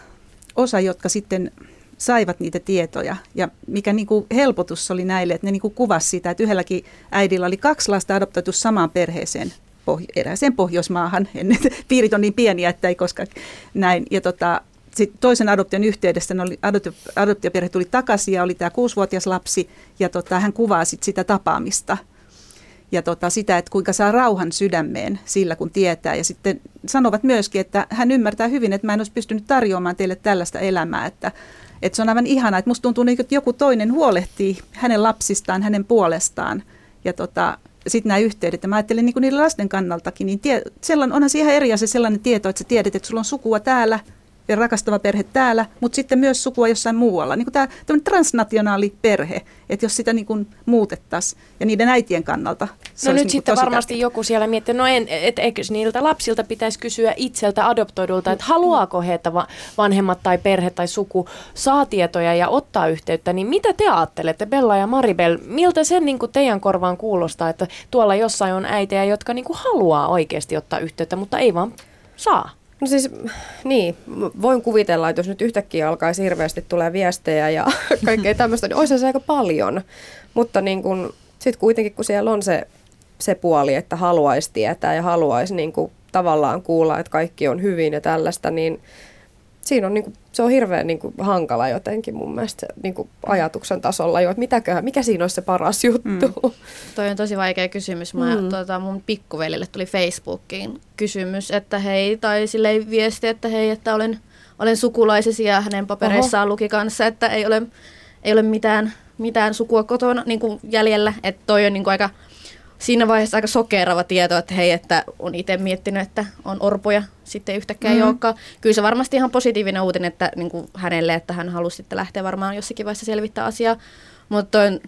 osa, jotka sitten saivat niitä tietoja. Ja mikä niin kuin helpotus oli näille, että ne niin kuin kuvasi sitä, että yhdelläkin äidillä oli kaksi lasta adoptoitu samaan perheeseen pohjo- erääseen Pohjoismaahan. [LAUGHS] Piirit on niin pieniä, että ei koskaan näin. Ja tota, sitten toisen adoption yhteydessä oli, adoptio, adoptioperhe tuli takaisin ja oli tämä kuusivuotias lapsi ja tota, hän kuvaa sit sitä tapaamista ja tota, sitä, että kuinka saa rauhan sydämeen sillä, kun tietää. Ja sitten sanovat myöskin, että hän ymmärtää hyvin, että mä en olisi pystynyt tarjoamaan teille tällaista elämää, että että se on aivan ihanaa, että musta tuntuu, niin, että joku toinen huolehtii hänen lapsistaan, hänen puolestaan. Ja tota, sitten nämä yhteydet, ja mä ajattelen niin niiden lasten kannaltakin, niin tie, sellainen, onhan siihen eri asia sellainen tieto, että sä tiedät, että sulla on sukua täällä, ja rakastava perhe täällä, mutta sitten myös sukua jossain muualla. Niin kuin tämä transnationaali perhe, että jos sitä niin kuin muutettaisiin ja niiden äitien kannalta. Se no nyt niin sitten varmasti tärkeä. joku siellä miettii, no en, et, eikö niiltä lapsilta pitäisi kysyä itseltä adoptoidulta, että haluaako he, että vanhemmat tai perhe tai suku saa tietoja ja ottaa yhteyttä, niin mitä te ajattelette, Bella ja Maribel, miltä se niin kuin teidän korvaan kuulostaa, että tuolla jossain on äitejä, jotka niin kuin haluaa oikeasti ottaa yhteyttä, mutta ei vaan saa? No siis, niin, voin kuvitella, että jos nyt yhtäkkiä alkaisi hirveästi tulee viestejä ja [LAUGHS] kaikkea [LAUGHS] tämmöistä, niin olisi se aika paljon. Mutta niin kun, sitten kuitenkin, kun siellä on se, se puoli, että haluaisi tietää ja haluaisi niin kuin, tavallaan kuulla, että kaikki on hyvin ja tällaista, niin siinä on, niin kuin, se on hirveän niin kuin, hankala jotenkin mun mielestä niin kuin, ajatuksen tasolla jo, että mitäköhän, mikä siinä olisi se paras juttu. Mm. Toi on tosi vaikea kysymys. Mä, mm. tuota, mun pikkuvelille tuli Facebookiin kysymys, että hei, tai silleen viesti, että hei, että olen, olen sukulaisesi ja hänen papereissaan Oho. luki kanssa, että ei ole, ei ole mitään, mitään sukua kotona niin kuin jäljellä. Että toi on niin kuin aika siinä vaiheessa aika sokerava tieto, että hei, että on itse miettinyt, että on orpoja sitten yhtäkkiä mm. hmm Kyllä se varmasti ihan positiivinen uutinen että, niin kuin hänelle, että hän halusi sitten lähteä varmaan jossakin vaiheessa selvittää asiaa, mutta on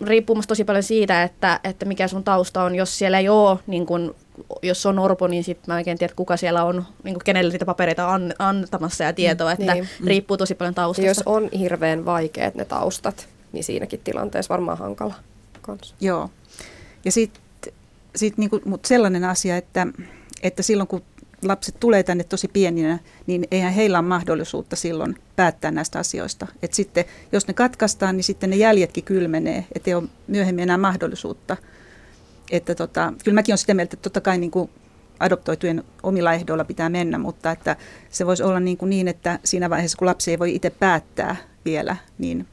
riippuu tosi paljon siitä, että, että mikä sun tausta on. Jos siellä ei ole, niin kun, jos on orpo, niin sitten mä oikein tiedä, kuka siellä on, niin kuin kenelle niitä papereita an, antamassa ja tietoa, että niin. riippuu tosi paljon taustasta. Jos on hirveän vaikeat ne taustat, niin siinäkin tilanteessa varmaan hankala kanssa. Joo, ja sitten sit niinku, mutta sellainen asia, että, että silloin kun lapset tulee tänne tosi pieninä, niin eihän heillä ole mahdollisuutta silloin päättää näistä asioista. Et sitten, jos ne katkaistaan, niin sitten ne jäljetkin kylmenee, ettei ole myöhemmin enää mahdollisuutta. Että tota, kyllä mäkin olen sitä mieltä, että totta kai niin kuin adoptoitujen omilla ehdoilla pitää mennä, mutta että se voisi olla niin, kuin niin, että siinä vaiheessa, kun lapsi ei voi itse päättää vielä, niin,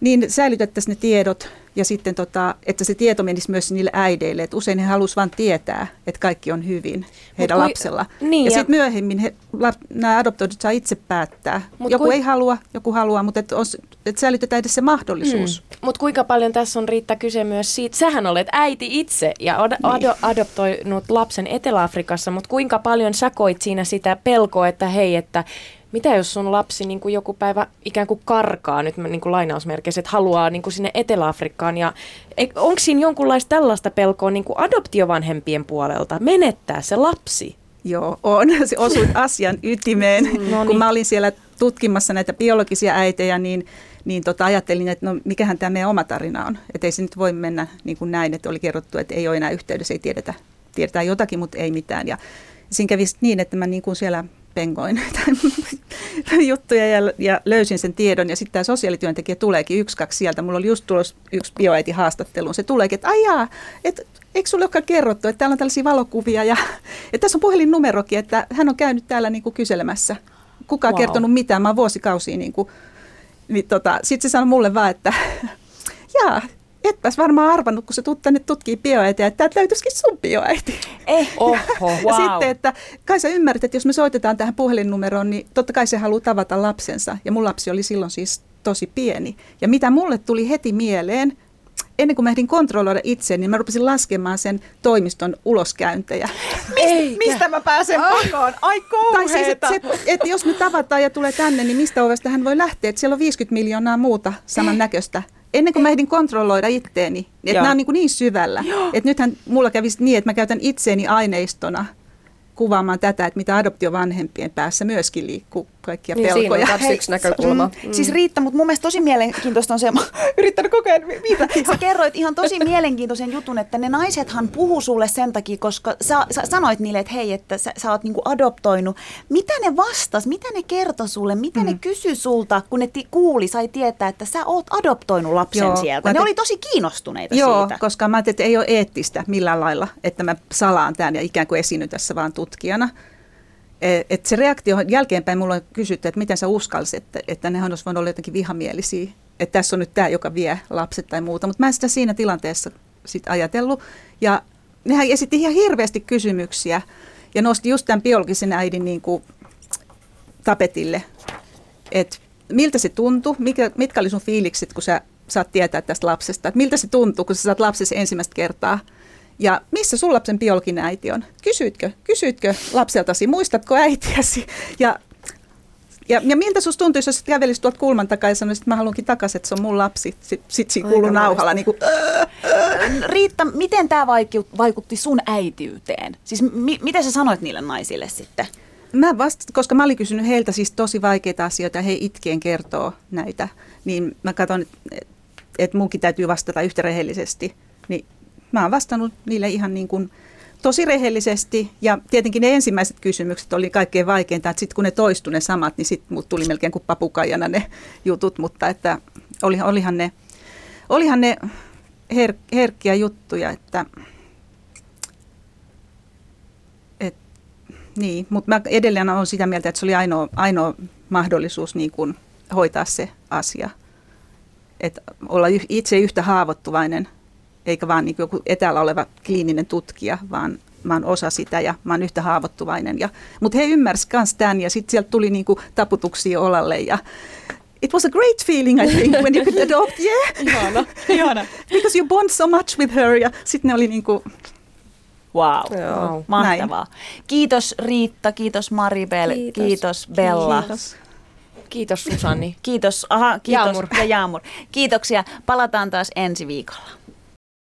niin säilytettäisiin ne tiedot ja sitten, tota, että se tieto menisi myös niille äideille, että usein he halusivat vain tietää, että kaikki on hyvin heidän kui, lapsella. Niin, ja, ja sitten myöhemmin he, la, nämä adoptoidut saa itse päättää. Mut joku kui, ei halua, joku haluaa, mutta että et säilytetään edes se mahdollisuus. Mm. Mutta kuinka paljon tässä on Riitta kyse myös siitä, sähän olet äiti itse ja ad, niin. ado, adoptoinut lapsen Etelä-Afrikassa, mutta kuinka paljon sä koit siinä sitä pelkoa, että hei, että mitä jos sun lapsi niin kuin joku päivä ikään kuin karkaa, nyt niin kuin lainausmerkeissä, että haluaa niin kuin sinne Etelä-Afrikkaan, ja onko siinä jonkunlaista tällaista pelkoa niin kuin adoptiovanhempien puolelta menettää se lapsi? Joo, on. Se osui asian ytimeen. no niin. Kun mä olin siellä tutkimassa näitä biologisia äitejä, niin, niin tota, ajattelin, että no mikähän tämä meidän oma tarina on. Että ei se nyt voi mennä niin kuin näin, että oli kerrottu, että ei ole enää yhteydessä, ei tiedetä, tiedetään jotakin, mutta ei mitään. Ja siinä kävi niin, että mä niin kuin siellä pengoin [LAUGHS] juttuja ja, ja löysin sen tiedon. Ja sitten tämä sosiaalityöntekijä tuleekin yksi, kaksi sieltä. Mulla oli just tulossa yksi bioäiti haastatteluun. Se tuleekin, että ajaa, että eikö sulle olekaan kerrottu, että täällä on tällaisia valokuvia ja [LAUGHS] että tässä on puhelinnumerokin, että hän on käynyt täällä niin kuin kyselemässä. Kukaan wow. kertonut mitään, mä oon vuosikausia niin kuin, niin tota, sitten se sanoi mulle vaan, että [LAUGHS] jaa, etpäs varmaan arvannut, kun sä tuut tänne tutkii bioäitiä, että täältä löytyisikin sun bioäiti. Eh, Oho. wow. Ja sitten, että kai sä ymmärrät, että jos me soitetaan tähän puhelinnumeroon, niin totta kai se haluaa tavata lapsensa. Ja mun lapsi oli silloin siis tosi pieni. Ja mitä mulle tuli heti mieleen, ennen kuin mä ehdin kontrolloida itse, niin mä rupesin laskemaan sen toimiston uloskäyntejä. Mist, mistä mä pääsen pakoon? Ai Tai siis, että, se, että jos me tavataan ja tulee tänne, niin mistä ovesta hän voi lähteä? Että siellä on 50 miljoonaa muuta samannäköistä. Ennen kuin mä ehdin kontrolloida itteeni, että Joo. nämä on niin, kuin niin syvällä. Että nythän mulla kävisi niin, että mä käytän itseeni aineistona kuvaamaan tätä, että mitä adoptiovanhempien päässä myöskin liikkuu kaikkia Niin, siinä pelkoja. on taas yksi näkökulma. Mm. Siis Riitta, mutta mun mielestä tosi mielenkiintoista on se, [LAUGHS] mä yrittänyt koko ajan viitä. Sä kerroit ihan tosi mielenkiintoisen jutun, että ne naisethan puhu sulle sen takia, koska sä, sä sanoit niille, että hei, että sä, sä oot niinku adoptoinut. Mitä ne vastas, mitä ne kertoi sulle, mitä mm. ne kysyi sulta, kun ne ti- kuuli, sai tietää, että sä oot adoptoinut lapsen Joo, sieltä. Ne te- oli tosi kiinnostuneita Joo, siitä. koska mä ajattelin, että ei ole eettistä millään lailla, että mä salaan tämän ja ikään kuin esiinnyn tässä vaan tutkijana. E- Et se reaktio jälkeenpäin mulla on kysytty, että miten sä uskalsit, että, että nehän olisi voinut olla jotenkin vihamielisiä. Että tässä on nyt tämä, joka vie lapset tai muuta. Mutta mä en sitä siinä tilanteessa sit ajatellut. Ja nehän esitti ihan hirveästi kysymyksiä ja nosti just tämän biologisen äidin niin kuin tapetille. Että miltä se tuntui, mikä, mitkä oli sun fiilikset, kun sä saat tietää tästä lapsesta, että miltä se tuntuu, kun sä saat lapsesi ensimmäistä kertaa. Ja missä sun lapsen biologinen äiti on? Kysyitkö? Kysyitkö lapseltasi? Muistatko äitiäsi? [LAUGHS] Ja, ja, ja miltä susta tuntuisi, jos kävelisit tuolta kulman takaa ja sanoisit, että mä haluankin takaisin, että se on mun lapsi. Sitten sit siinä kuuluu nauhalla niin kuin, Riitta, miten tämä vaikutti sun äitiyteen? Siis mi- miten sä sanoit niille naisille sitten? Mä vasta, koska mä olin kysynyt heiltä siis tosi vaikeita asioita ja he itkien kertoo näitä, niin mä katson, että et munkin täytyy vastata yhtä rehellisesti. Niin mä oon vastannut niille ihan niin kuin tosi rehellisesti ja tietenkin ne ensimmäiset kysymykset oli kaikkein vaikeinta, että sitten kun ne toistui ne samat, niin sitten mut tuli melkein kuin papukaijana ne jutut, mutta että oli, olihan ne, olihan ne her, herkkiä juttuja, että Niin, mutta mä edelleen olen sitä mieltä, että se oli ainoa, ainoa mahdollisuus niin kuin hoitaa se asia. Että olla itse yhtä haavoittuvainen, eikä vaan niin joku etäällä oleva kliininen tutkija, vaan mä oon osa sitä ja mä oon yhtä haavoittuvainen. Ja, mutta he ymmärsivät myös tämän ja sitten sieltä tuli niin kuin taputuksia olalle ja It was a great feeling, I think, when you could [LAUGHS] adopt, yeah. Ihana, [LAUGHS] ihana. Because you bond so much with her. Ja sitten ne oli niin kuin, Wow. Joo. Mahtavaa. Kiitos Riitta, kiitos Maribel, kiitos, Kiitos. Bella. kiitos. Kiitos Susanni. Kiitos, aha, kiitos Jaamur. ja Jaamur. Kiitoksia. Palataan taas ensi viikolla.